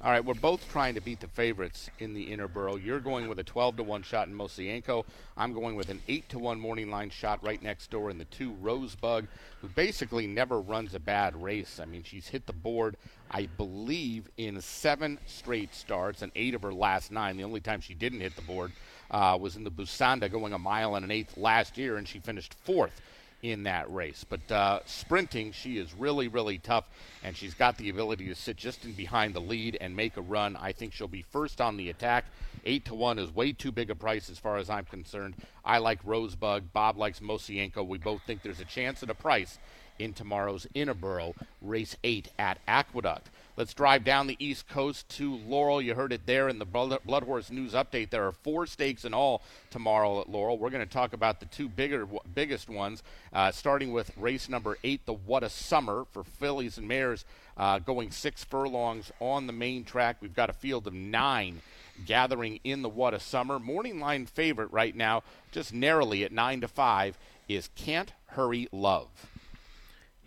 All right, we're both trying to beat the favorites in the Interborough. You're going with a 12 to 1 shot in Mosienko. I'm going with an 8 to 1 morning line shot right next door in the two Rosebug, who basically never runs a bad race. I mean, she's hit the board, I believe, in seven straight starts and eight of her last nine. The only time she didn't hit the board uh, was in the Busanda going a mile and an eighth last year, and she finished fourth in that race. But uh, sprinting, she is really, really tough, and she's got the ability to sit just in behind the lead and make a run. I think she'll be first on the attack. Eight to one is way too big a price as far as I'm concerned. I like Rosebud. Bob likes Mosienko. We both think there's a chance at a price in tomorrow's Interborough Race 8 at Aqueduct. Let's drive down the East Coast to Laurel. You heard it there in the Blood Horse News Update. There are four stakes in all tomorrow at Laurel. We're going to talk about the two bigger, biggest ones, uh, starting with race number eight, the What a Summer for fillies and mares, uh, going six furlongs on the main track. We've got a field of nine gathering in the What a Summer. Morning line favorite right now, just narrowly at nine to five, is Can't Hurry Love.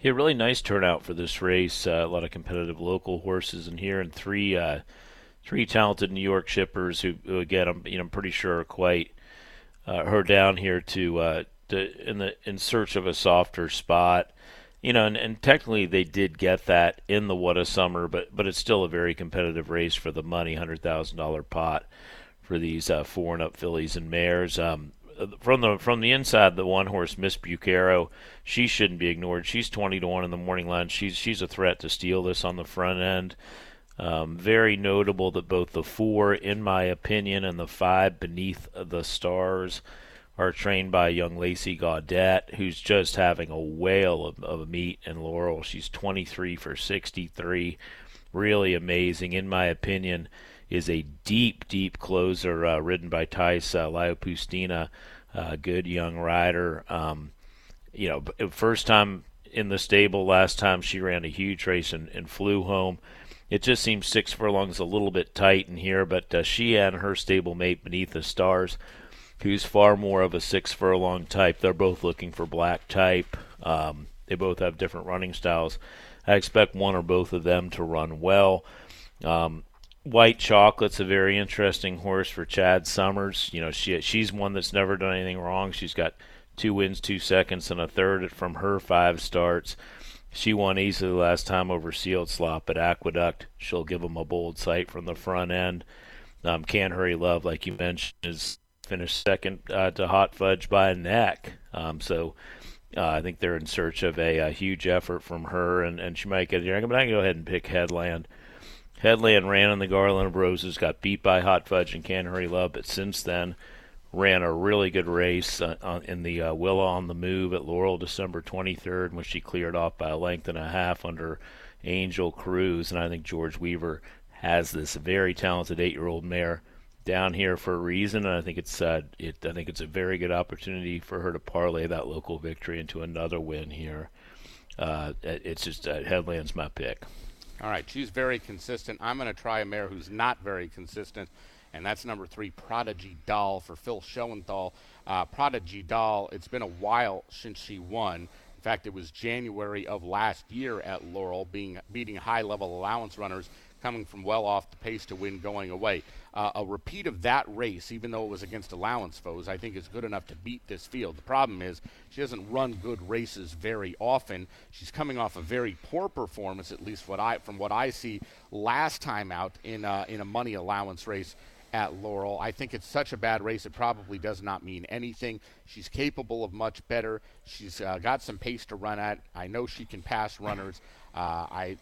Yeah, really nice turnout for this race. Uh, a lot of competitive local horses in here, and three uh, three talented New York shippers who, who again, I'm you know pretty sure are quite uh, her down here to, uh, to in the in search of a softer spot. You know, and, and technically they did get that in the What a Summer, but but it's still a very competitive race for the money, hundred thousand dollar pot for these uh, four and up fillies and mares. Um, from the from the inside, the one horse Miss Bucaro, she shouldn't be ignored. She's twenty to one in the morning line. She's she's a threat to steal this on the front end. Um, very notable that both the four, in my opinion, and the five beneath the stars are trained by young Lacey Gaudet, who's just having a whale of, of a meet in Laurel. She's 23 for 63. Really amazing, in my opinion is a deep, deep closer uh, ridden by Tice uh, Liopustina, uh, good young rider. Um, you know, first time in the stable, last time she ran a huge race and, and flew home. It just seems six furlongs a little bit tight in here, but uh, she and her stable mate Beneath the Stars, who's far more of a six furlong type, they're both looking for black type. Um, they both have different running styles. I expect one or both of them to run well. Um, White Chocolate's a very interesting horse for Chad Summers. You know, she she's one that's never done anything wrong. She's got two wins, two seconds, and a third from her five starts. She won easily last time over Sealed Slop at Aqueduct. She'll give them a bold sight from the front end. Um, Can't Hurry Love, like you mentioned, is finished second uh, to Hot Fudge by a neck. Um, so uh, I think they're in search of a, a, huge effort from her, and, and she might get there. But I can go ahead and pick Headland. Headland ran in the Garland of Roses, got beat by Hot Fudge and Can't Hurry Love, but since then ran a really good race uh, in the uh, on the Move at Laurel December 23rd, when she cleared off by a length and a half under Angel Cruz. And I think George Weaver has this very talented eight-year-old mare down here for a reason, and I think it's uh, it, I think it's a very good opportunity for her to parlay that local victory into another win here. Uh, it's just uh, Headland's my pick. All right, she's very consistent. I'm going to try a mare who's not very consistent, and that's number three, Prodigy Doll for Phil Schoenthal. Uh, Prodigy Doll, it's been a while since she won. In fact, it was January of last year at Laurel, being beating high-level allowance runners coming from well off the pace to win going away. Uh, a repeat of that race, even though it was against allowance foes, I think is good enough to beat this field. The problem is she doesn't run good races very often. She's coming off a very poor performance, at least what I from what I see last time out in uh, in a money allowance race at Laurel. I think it's such a bad race, it probably does not mean anything. She's capable of much better. She's uh, got some pace to run at. I know she can pass runners. Uh, I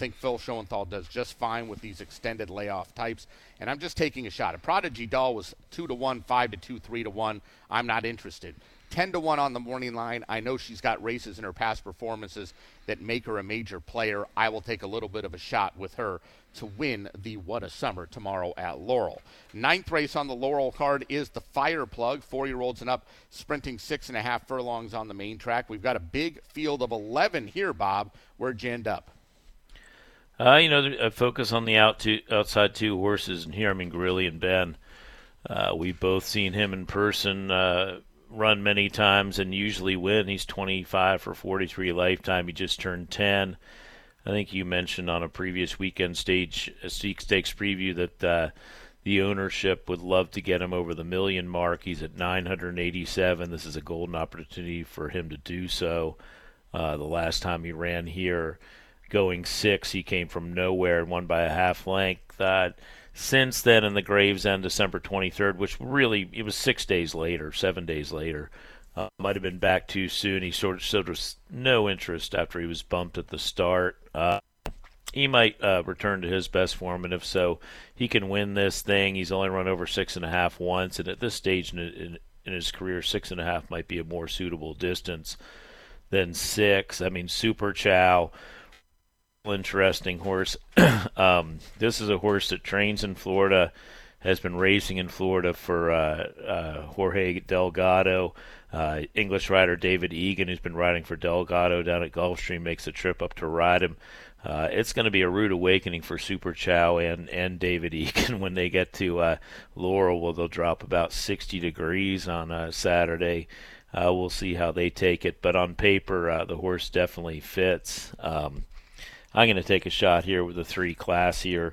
think Phil Schoenthal does just fine with these extended layoff types. And I'm just taking a shot. A Prodigy Doll was 2 to 1, 5 to 2, 3 to 1. I'm not interested. 10 to 1 on the morning line. I know she's got races in her past performances that make her a major player. I will take a little bit of a shot with her to win the What a Summer tomorrow at Laurel. Ninth race on the Laurel card is the Fire Plug, four year olds and up, sprinting six and a half furlongs on the main track. We've got a big field of 11 here, Bob. Where'd you end up? Uh, you know, I focus on the out two, outside two horses, and here I mean Grilly and Ben. Uh, we've both seen him in person uh, run many times and usually win. He's 25 for 43 lifetime. He just turned 10. I think you mentioned on a previous weekend stage a stakes preview that uh, the ownership would love to get him over the million mark. He's at 987. This is a golden opportunity for him to do so. Uh, the last time he ran here going six. He came from nowhere and won by a half length. Uh, since then, in the Gravesend, December 23rd, which really it was six days later, seven days later, Uh, might have been back too soon. He sort of showed us no interest after he was bumped at the start. Uh, he might uh, return to his best form, and if so, he can win this thing. He's only run over six and a half once, and at this stage in, in, in his career, six and a half might be a more suitable distance than six. I mean, Super Chow, interesting horse. um, this is a horse that trains in Florida, has been racing in Florida for uh, uh, Jorge Delgado. Uh, English rider David Egan, who's been riding for Delgado down at Gulfstream, makes a trip up to ride him. Uh, it's going to be a rude awakening for Super Chow and, and David Egan when they get to uh, Laurel. Well, they'll drop about 60 degrees on uh, Saturday. Uh, we'll see how they take it. But on paper, uh, the horse definitely fits. Um, I'm going to take a shot here with the three classier.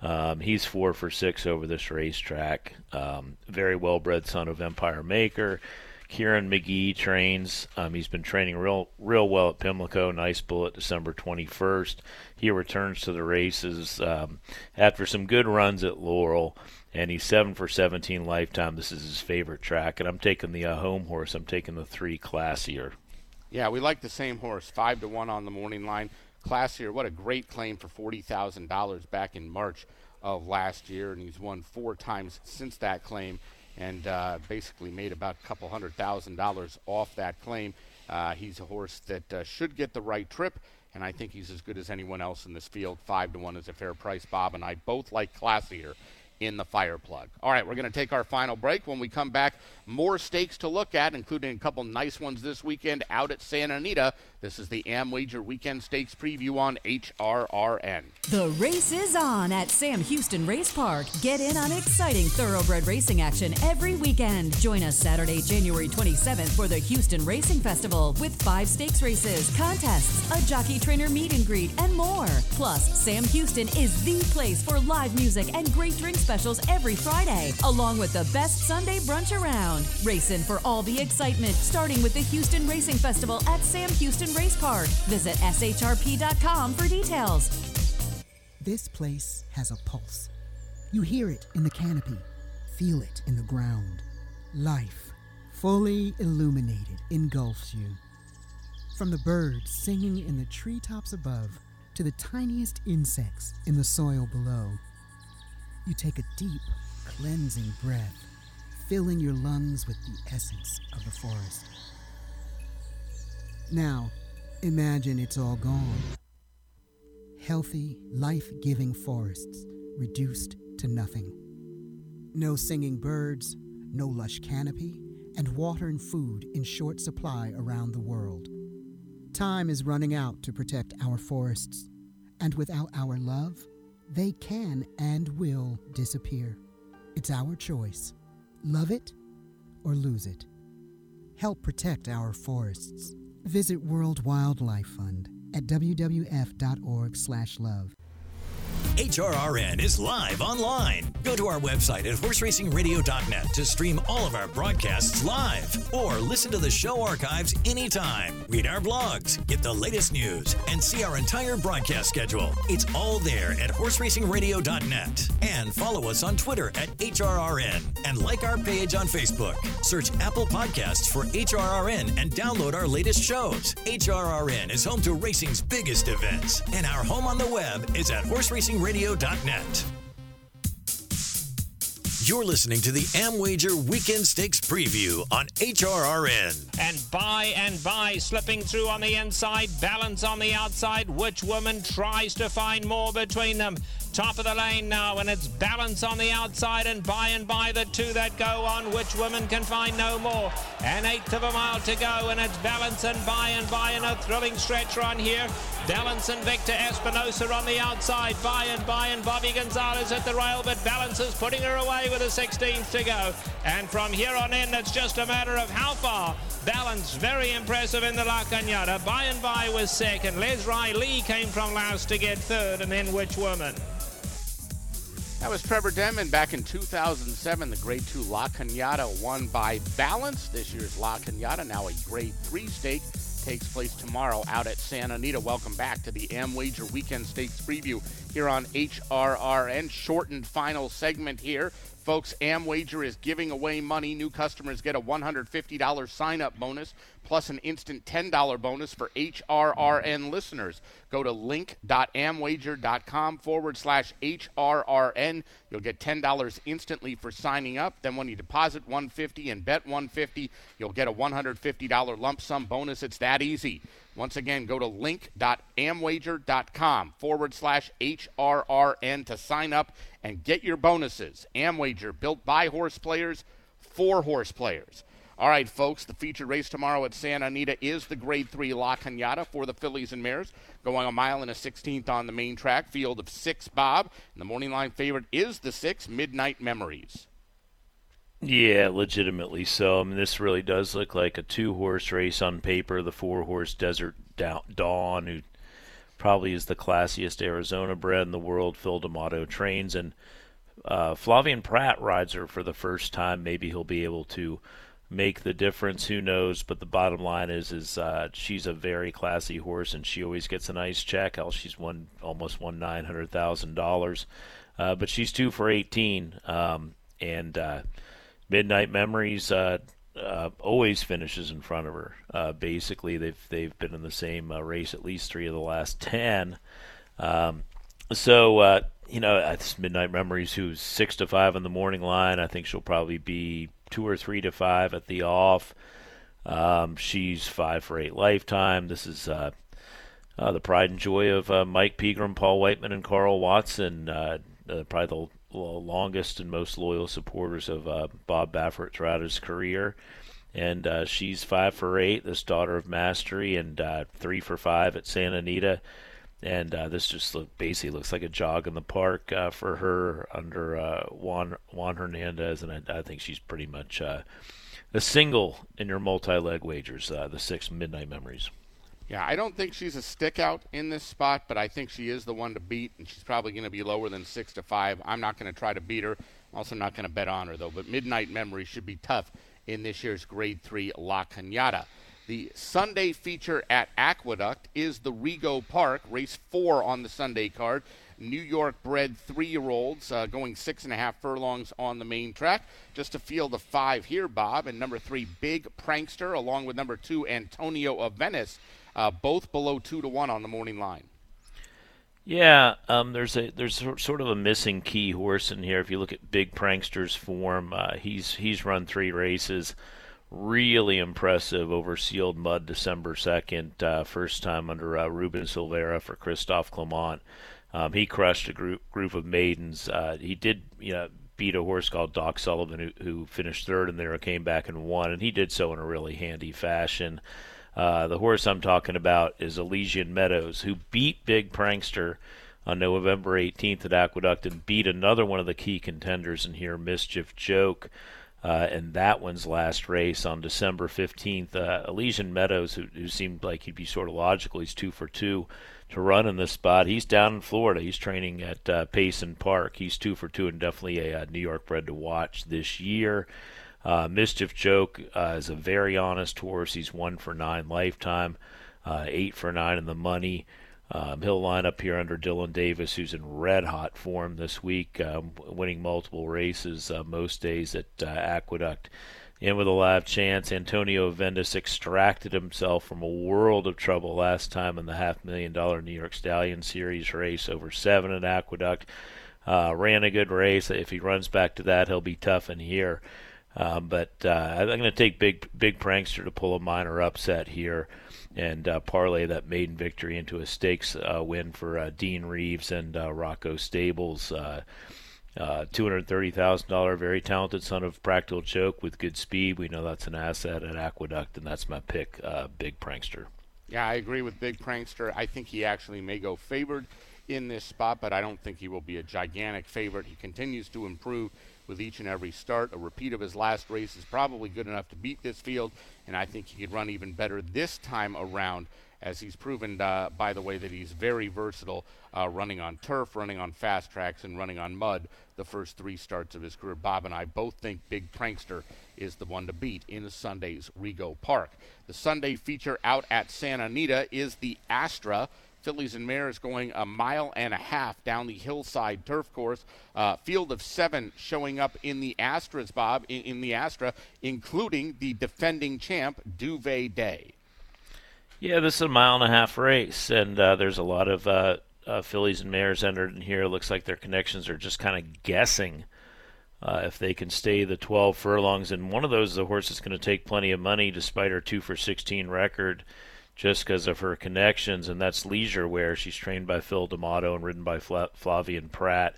Um, he's four for six over this racetrack. Um, very well bred son of Empire Maker. Kieron Magee trains. Um, he's been training real, real well at Pimlico. Nice bullet, December 21st. He returns to the races um, after some good runs at Laurel, and he's seven for 17 lifetime. This is his favorite track, and I'm taking the uh, home horse. I'm taking the three classier. Yeah, we like the same horse. Five to one on the morning line. Classier, what a great claim for forty thousand dollars back in March of last year, and he's won four times since that claim and uh, basically made about a couple hundred thousand dollars off that claim. Uh, he's a horse that uh, should get the right trip, and I think he's as good as anyone else in this field. Five to one is a fair price. Bob and I both like Classier in the fire plug. All right, we're going to take our final break. When we come back, more stakes to look at, including a couple nice ones this weekend out at Santa Anita. This is the AmWager Weekend Stakes preview on HRRN. The race is on at Sam Houston Race Park. Get in on exciting thoroughbred racing action every weekend. Join us Saturday, January 27th for the Houston Racing Festival with five stakes races, contests, a jockey trainer meet and greet, and more. Plus, Sam Houston is the place for live music and great drink specials every Friday, along with the best Sunday brunch around. Racing for all the excitement, starting with the Houston Racing Festival at Sam Houston Race Park. Visit shrp.com for details. This place has a pulse. You hear it in the canopy, feel it in the ground. Life, fully illuminated, engulfs you. From the birds singing in the treetops above to the tiniest insects in the soil below, you take a deep, cleansing breath, filling your lungs with the essence of the forest. Now, imagine it's all gone. Healthy, life giving forests reduced to nothing. No singing birds, no lush canopy, and water and food in short supply around the world. Time is running out to protect our forests, and without our love, they can and will disappear. It's our choice. Love it or lose it. Help protect our forests. Visit World Wildlife Fund at wwf.org/love. HRRN is live online. Go to our website at horseracingradio.net to stream all of our broadcasts live or listen to the show archives anytime. Read our blogs, get the latest news, and see our entire broadcast schedule. It's all there at horseracingradio.net. And follow us on Twitter at HRRN and like our page on Facebook. Search Apple Podcasts for HRRN and download our latest shows. HRRN is home to racing's biggest events, and our home on the web is at horseracingradio.net. You're listening to the AmWager Weekend Stakes Preview on HRRN. And by and by, slipping through on the inside, balance on the outside. Which woman tries to find more between them? Top of the lane now, and it's balance on the outside, and by and by the two that go on. Which woman can find no more? An eighth of a mile to go, and it's balance and by and by in a thrilling stretch run here. Balance and Victor Espinoza on the outside. By and by, and Bobby Gonzalez at the rail, but Balance is putting her away with a 16th to go. And from here on in, it's just a matter of how far. Balance very impressive in the La Cañada. By and by was second. Les Lee came from last to get third, and then Which Woman. That was Trevor Denman back in 2007. The Grade 2 La Cañada won by balance. This year's La Cañada, now a Grade 3 stake, takes place tomorrow out at Santa Anita. Welcome back to the AmWager Weekend Stakes preview here on HRRN. Shortened final segment here. Folks, AmWager is giving away money. New customers get a $150 sign up bonus plus an instant $10 bonus for HRRN listeners. Go to link.amwager.com forward slash HRRN. You'll get $10 instantly for signing up. Then when you deposit 150 and bet 150, you'll get a $150 lump sum bonus. It's that easy. Once again, go to link.amwager.com forward slash HRRN to sign up and get your bonuses. AmWager, built by horse players for horse players. All right, folks, the featured race tomorrow at Santa Anita is the Grade 3 La Cañada for the fillies and mares, going a mile and a 16th on the main track. Field of six, Bob. And the morning line favorite is the six, Midnight Memories. Yeah, legitimately so. I mean, this really does look like a two-horse race on paper. The four-horse Desert Dawn, who probably is the classiest Arizona bred in the world, Phil D'Amato trains, and uh, Flavien Prat rides her for the first time. Maybe he'll be able to make the difference. Who knows? But the bottom line is, is uh, she's a very classy horse, and she always gets a nice check. Hell, she's won almost won nine hundred thousand uh, dollars, but she's two for eighteen, um, and uh, Midnight Memories uh, uh, always finishes in front of her. Uh, basically, they've they've been in the same uh, race at least three of the last ten. Um, so uh, you know, it's Midnight Memories, who's six to five in the morning line. I think she'll probably be two or three to five at the off. Um, she's five for eight lifetime. This is uh, uh, the pride and joy of uh, Mike Pegram, Paul Weitman, and Karl Watson. Uh, probably the longest and most loyal supporters of uh, Bob Baffert throughout his career. And uh, she's five for eight, this daughter of mastery, and three for five at Santa Anita and uh, this just look, basically looks like a jog in the park uh, for her under uh, Juan Juan Hernandez, and I, I think she's pretty much uh, a single in your multi-leg wagers. Uh, the six Midnight Memories. Yeah, I don't think she's a stick out in this spot, but I think she is the one to beat, and she's probably going to be lower than six to five. I'm not going to try to beat her. I'm also not going to bet on her though. But Midnight Memory should be tough in this year's Grade Three La Cañada. The Sunday feature at Aqueduct is the Rego Park, race four on the Sunday card. New York bred three year olds uh, going six and a half furlongs on the main track. Just a field of five here, Bob. And number three, Big Prankster, along with number two, Antonio of Venice, uh, both below two to one on the morning line. Yeah, um, there's a there's sort of a missing key horse in here. If you look at Big Prankster's form, uh, he's he's run three races really impressive over sealed mud December 2nd, uh, first time under uh, Ruben Silvera for Christophe Clement. Um, he crushed a group group of maidens. Uh, he did, you know, beat a horse called Doc Sullivan who, who finished third in there, came back and won, and he did so in a really handy fashion. Uh, the horse I'm talking about is Elysian Meadows, who beat Big Prankster on November 18th at Aqueduct and beat another one of the key contenders in here, Mischief Joke. Uh, and that one's last race on December 15th. Uh, Elysian Meadows, who, who seemed like he'd be sort of logical, he's two for two to run in this spot. He's down in Florida. He's training at uh, Payson Park. He's two for two and definitely a, uh, New York bred to watch this year. Uh, Mischief Joke uh, is a very honest horse. He's one for nine lifetime, uh, eight for nine in the money. Um, he'll line up here under Dylan Davis, who's in red hot form this week, um, winning multiple races uh, most days at uh, Aqueduct. And with a live chance, Antonio of Venice extracted himself from a world of trouble last time in the half million dollar New York Stallion Series race over seven at Aqueduct. Uh, ran a good race. If he runs back to that, he'll be tough in here. Um, but uh, I'm going to take big big prankster to pull a minor upset here and uh, parlay that maiden victory into a stakes uh, win for uh, Dean Reeves and uh, Rocco Stables. Uh, $230,000, very talented son of Practical Joke with good speed. We know that's an asset at Aqueduct, and that's my pick, Big Prankster. Yeah, I agree with Big Prankster. I think he actually may go favored in this spot, but I don't think he will be a gigantic favorite. He continues to improve with each and every start. A repeat of his last race is probably good enough to beat this field, and I think he could run even better this time around. As he's proven, uh, by the way, that he's very versatile, uh, running on turf, running on fast tracks, and running on mud. The first three starts of his career, Bob and I both think Big Prankster is the one to beat in Sunday's Rego Park. The Sunday feature out at Santa Anita is the Astra fillies and mares going a mile and a half down the hillside turf course. Uh, field of seven showing up in the Astras, Bob, in, in the Astra, including the defending champ, Duvet Day. Yeah, this is a mile and a half race, and uh, there's a lot of uh, uh, fillies and mares entered in here. It looks like their connections are just kind of guessing uh, if they can stay the 12 furlongs. And one of those, the horse is going to take plenty of money despite her 2 for 16 record just because of her connections, and that's Leisure Wear. She's trained by Phil D'Amato and ridden by Fla- Flavien Prat.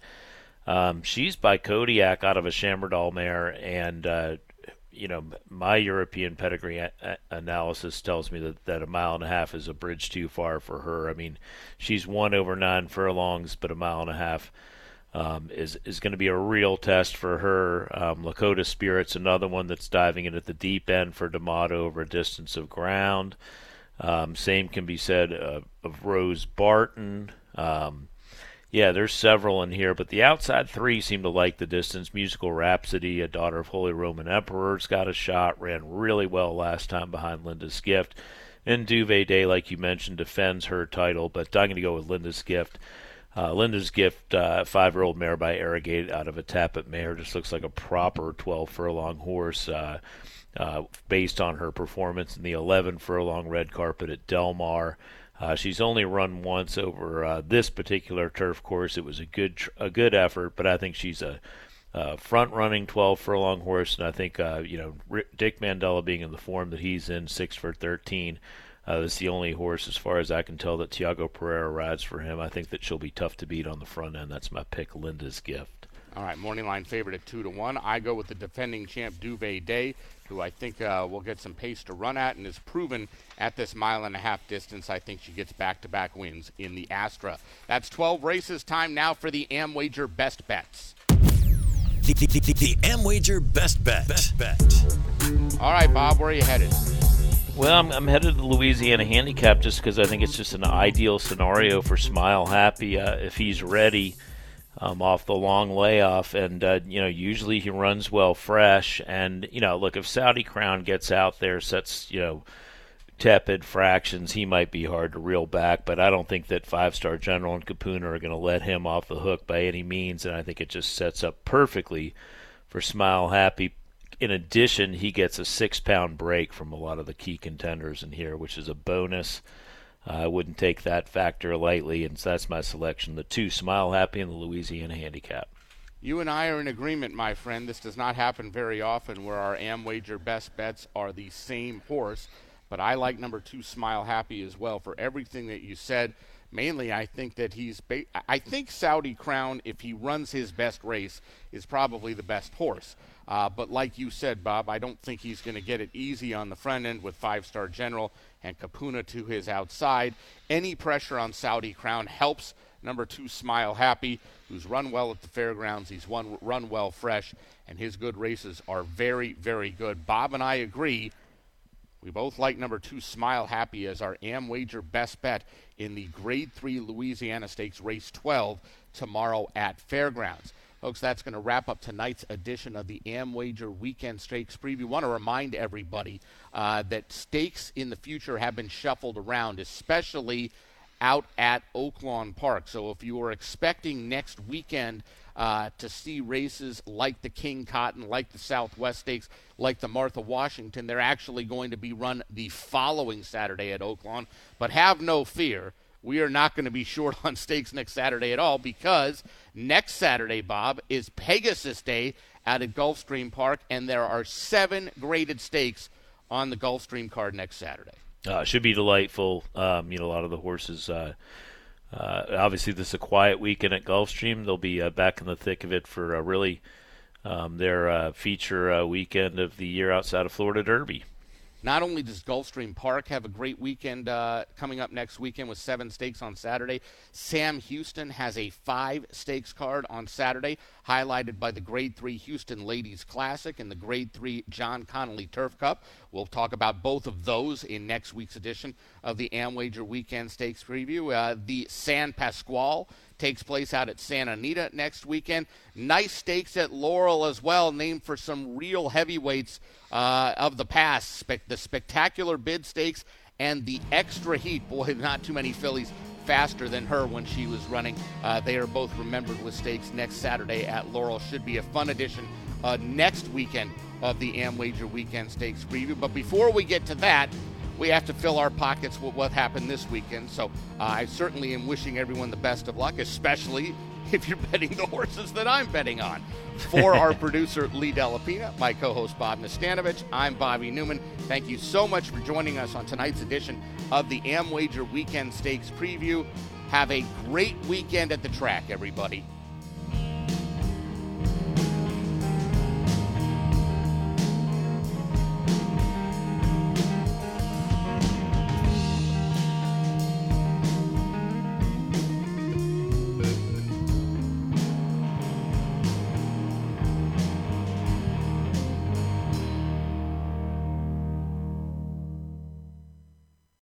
Um, she's by Kodiac out of a Shamardal mare, and uh, you know my European pedigree a- analysis tells me that, that a mile and a half is a bridge too far for her. I mean, she's won over nine furlongs, but a mile and a half um, is is going to be a real test for her. Um, Lakota Spirit's another one that's diving in at the deep end for D'Amato over a distance of ground. Um, same can be said of Rose Barton. Um, yeah, there's several in here, but the outside three seem to like the distance. Musical Rhapsody, a daughter of Holy Roman Emperor's got a shot, ran really well last time behind Linda's Gift. And Duvet Day, like you mentioned, defends her title, but I'm going to go with Linda's Gift. Uh, Linda's Gift, uh, five year old mare by Arrogate out of a Tapit mare, just looks like a proper 12 furlong horse. Uh, uh, based on her performance in the 11 furlong red carpet at Del Mar. Uh, she's only run once over uh, this particular turf course. It was a good tr- a good effort, but I think she's a, a front running 12 furlong horse, and I think uh, you know Dick Mandella being in the form that he's in, six for 13. Uh, this is the only horse, as far as I can tell, that Tiago Pereira rides for him. I think that she'll be tough to beat on the front end. That's my pick, Linda's gift. All right, morning line favorite at two to one. I go with the defending champ Duvet Day, who I think uh, will get some pace to run at and is proven at this mile and a half distance. I think she gets back-to-back wins in the Astra. That's 12 races. Time now for the AmWager best bets. The, the, the, the AmWager best bet. Best bet. All right, Bob, where are you headed? Well, I'm, I'm headed to the Louisiana Handicap just because I think it's just an ideal scenario for Smile Happy uh, if he's ready um, off the long layoff. And, uh, you know, usually he runs well fresh. And, you know, look, if Saudi Crown gets out there, sets, you know, tepid fractions, he might be hard to reel back. But I don't think that Five Star General and Capuna are going to let him off the hook by any means. And I think it just sets up perfectly for Smile Happy. In addition, he gets a six pound break from a lot of the key contenders in here, which is a bonus. I wouldn't take that factor lightly, and so that's my selection. The two, Smile Happy and the Louisiana Handicap. You and I are in agreement, my friend. This does not happen very often where our AmWager best bets are the same horse, but I like number two, Smile Happy, as well for everything that you said. Mainly, I think that he's. Ba- I think Saudi Crown, if he runs his best race, is probably the best horse. Uh, but like you said, Bob, I don't think he's going to get it easy on the front end with Five Star General and Capuna to his outside. Any pressure on Saudi Crown helps number two Smile Happy, who's run well at the fairgrounds. He's won, run well fresh, and his good races are very, very good. Bob and I agree. We both like number two Smile Happy as our AmWager best bet in the Grade 3 Louisiana Stakes Race 12 tomorrow at Fairgrounds. Folks, that's going to wrap up tonight's edition of the AmWager Weekend Stakes Preview. Want to remind everybody uh, that stakes in the future have been shuffled around, especially out at Oaklawn Park. So if you are expecting next weekend uh, to see races like the King Cotton, like the Southwest Stakes, like the Martha Washington, they're actually going to be run the following Saturday at Oaklawn. But have no fear we are not going to be short on stakes next Saturday at all because next Saturday, Bob, is Pegasus Day out at Gulfstream Park, and there are seven graded stakes on the Gulfstream card next Saturday. Uh, should be delightful. Um, you know, a lot of the horses. Uh, uh, obviously, this is a quiet weekend at Gulfstream. They'll be uh, back in the thick of it for uh, really um, their uh, feature weekend of the year outside of Florida Derby. Not only does Gulfstream Park have a great weekend uh, coming up next weekend with seven stakes on Saturday, Sam Houston has a five stakes card on Saturday, highlighted by the Grade 3 Houston Ladies Classic and the Grade 3 John Connally Turf Cup. We'll talk about both of those in next week's edition of the AmWager Weekend Stakes Preview. Uh, the San Pasqual takes place out at Santa Anita next weekend. Nice stakes at Laurel as well, named for some real heavyweights uh, of the past. Spe- the spectacular bid stakes and the extra heat. Boy, not too many fillies faster than her when she was running. Uh, they are both remembered with stakes next Saturday at Laurel. Should be a fun edition uh, next weekend of the AmWager Weekend Stakes preview. But before we get to that, we have to fill our pockets with what happened this weekend. So uh, I certainly am wishing everyone the best of luck, especially if you're betting the horses that I'm betting on. For our producer, Lee Delapina, my co host, Bob Nastanovich, I'm Bobby Neuman. Thank you so much for joining us on tonight's edition of the AmWager Weekend Stakes Preview. Have a great weekend at the track, everybody.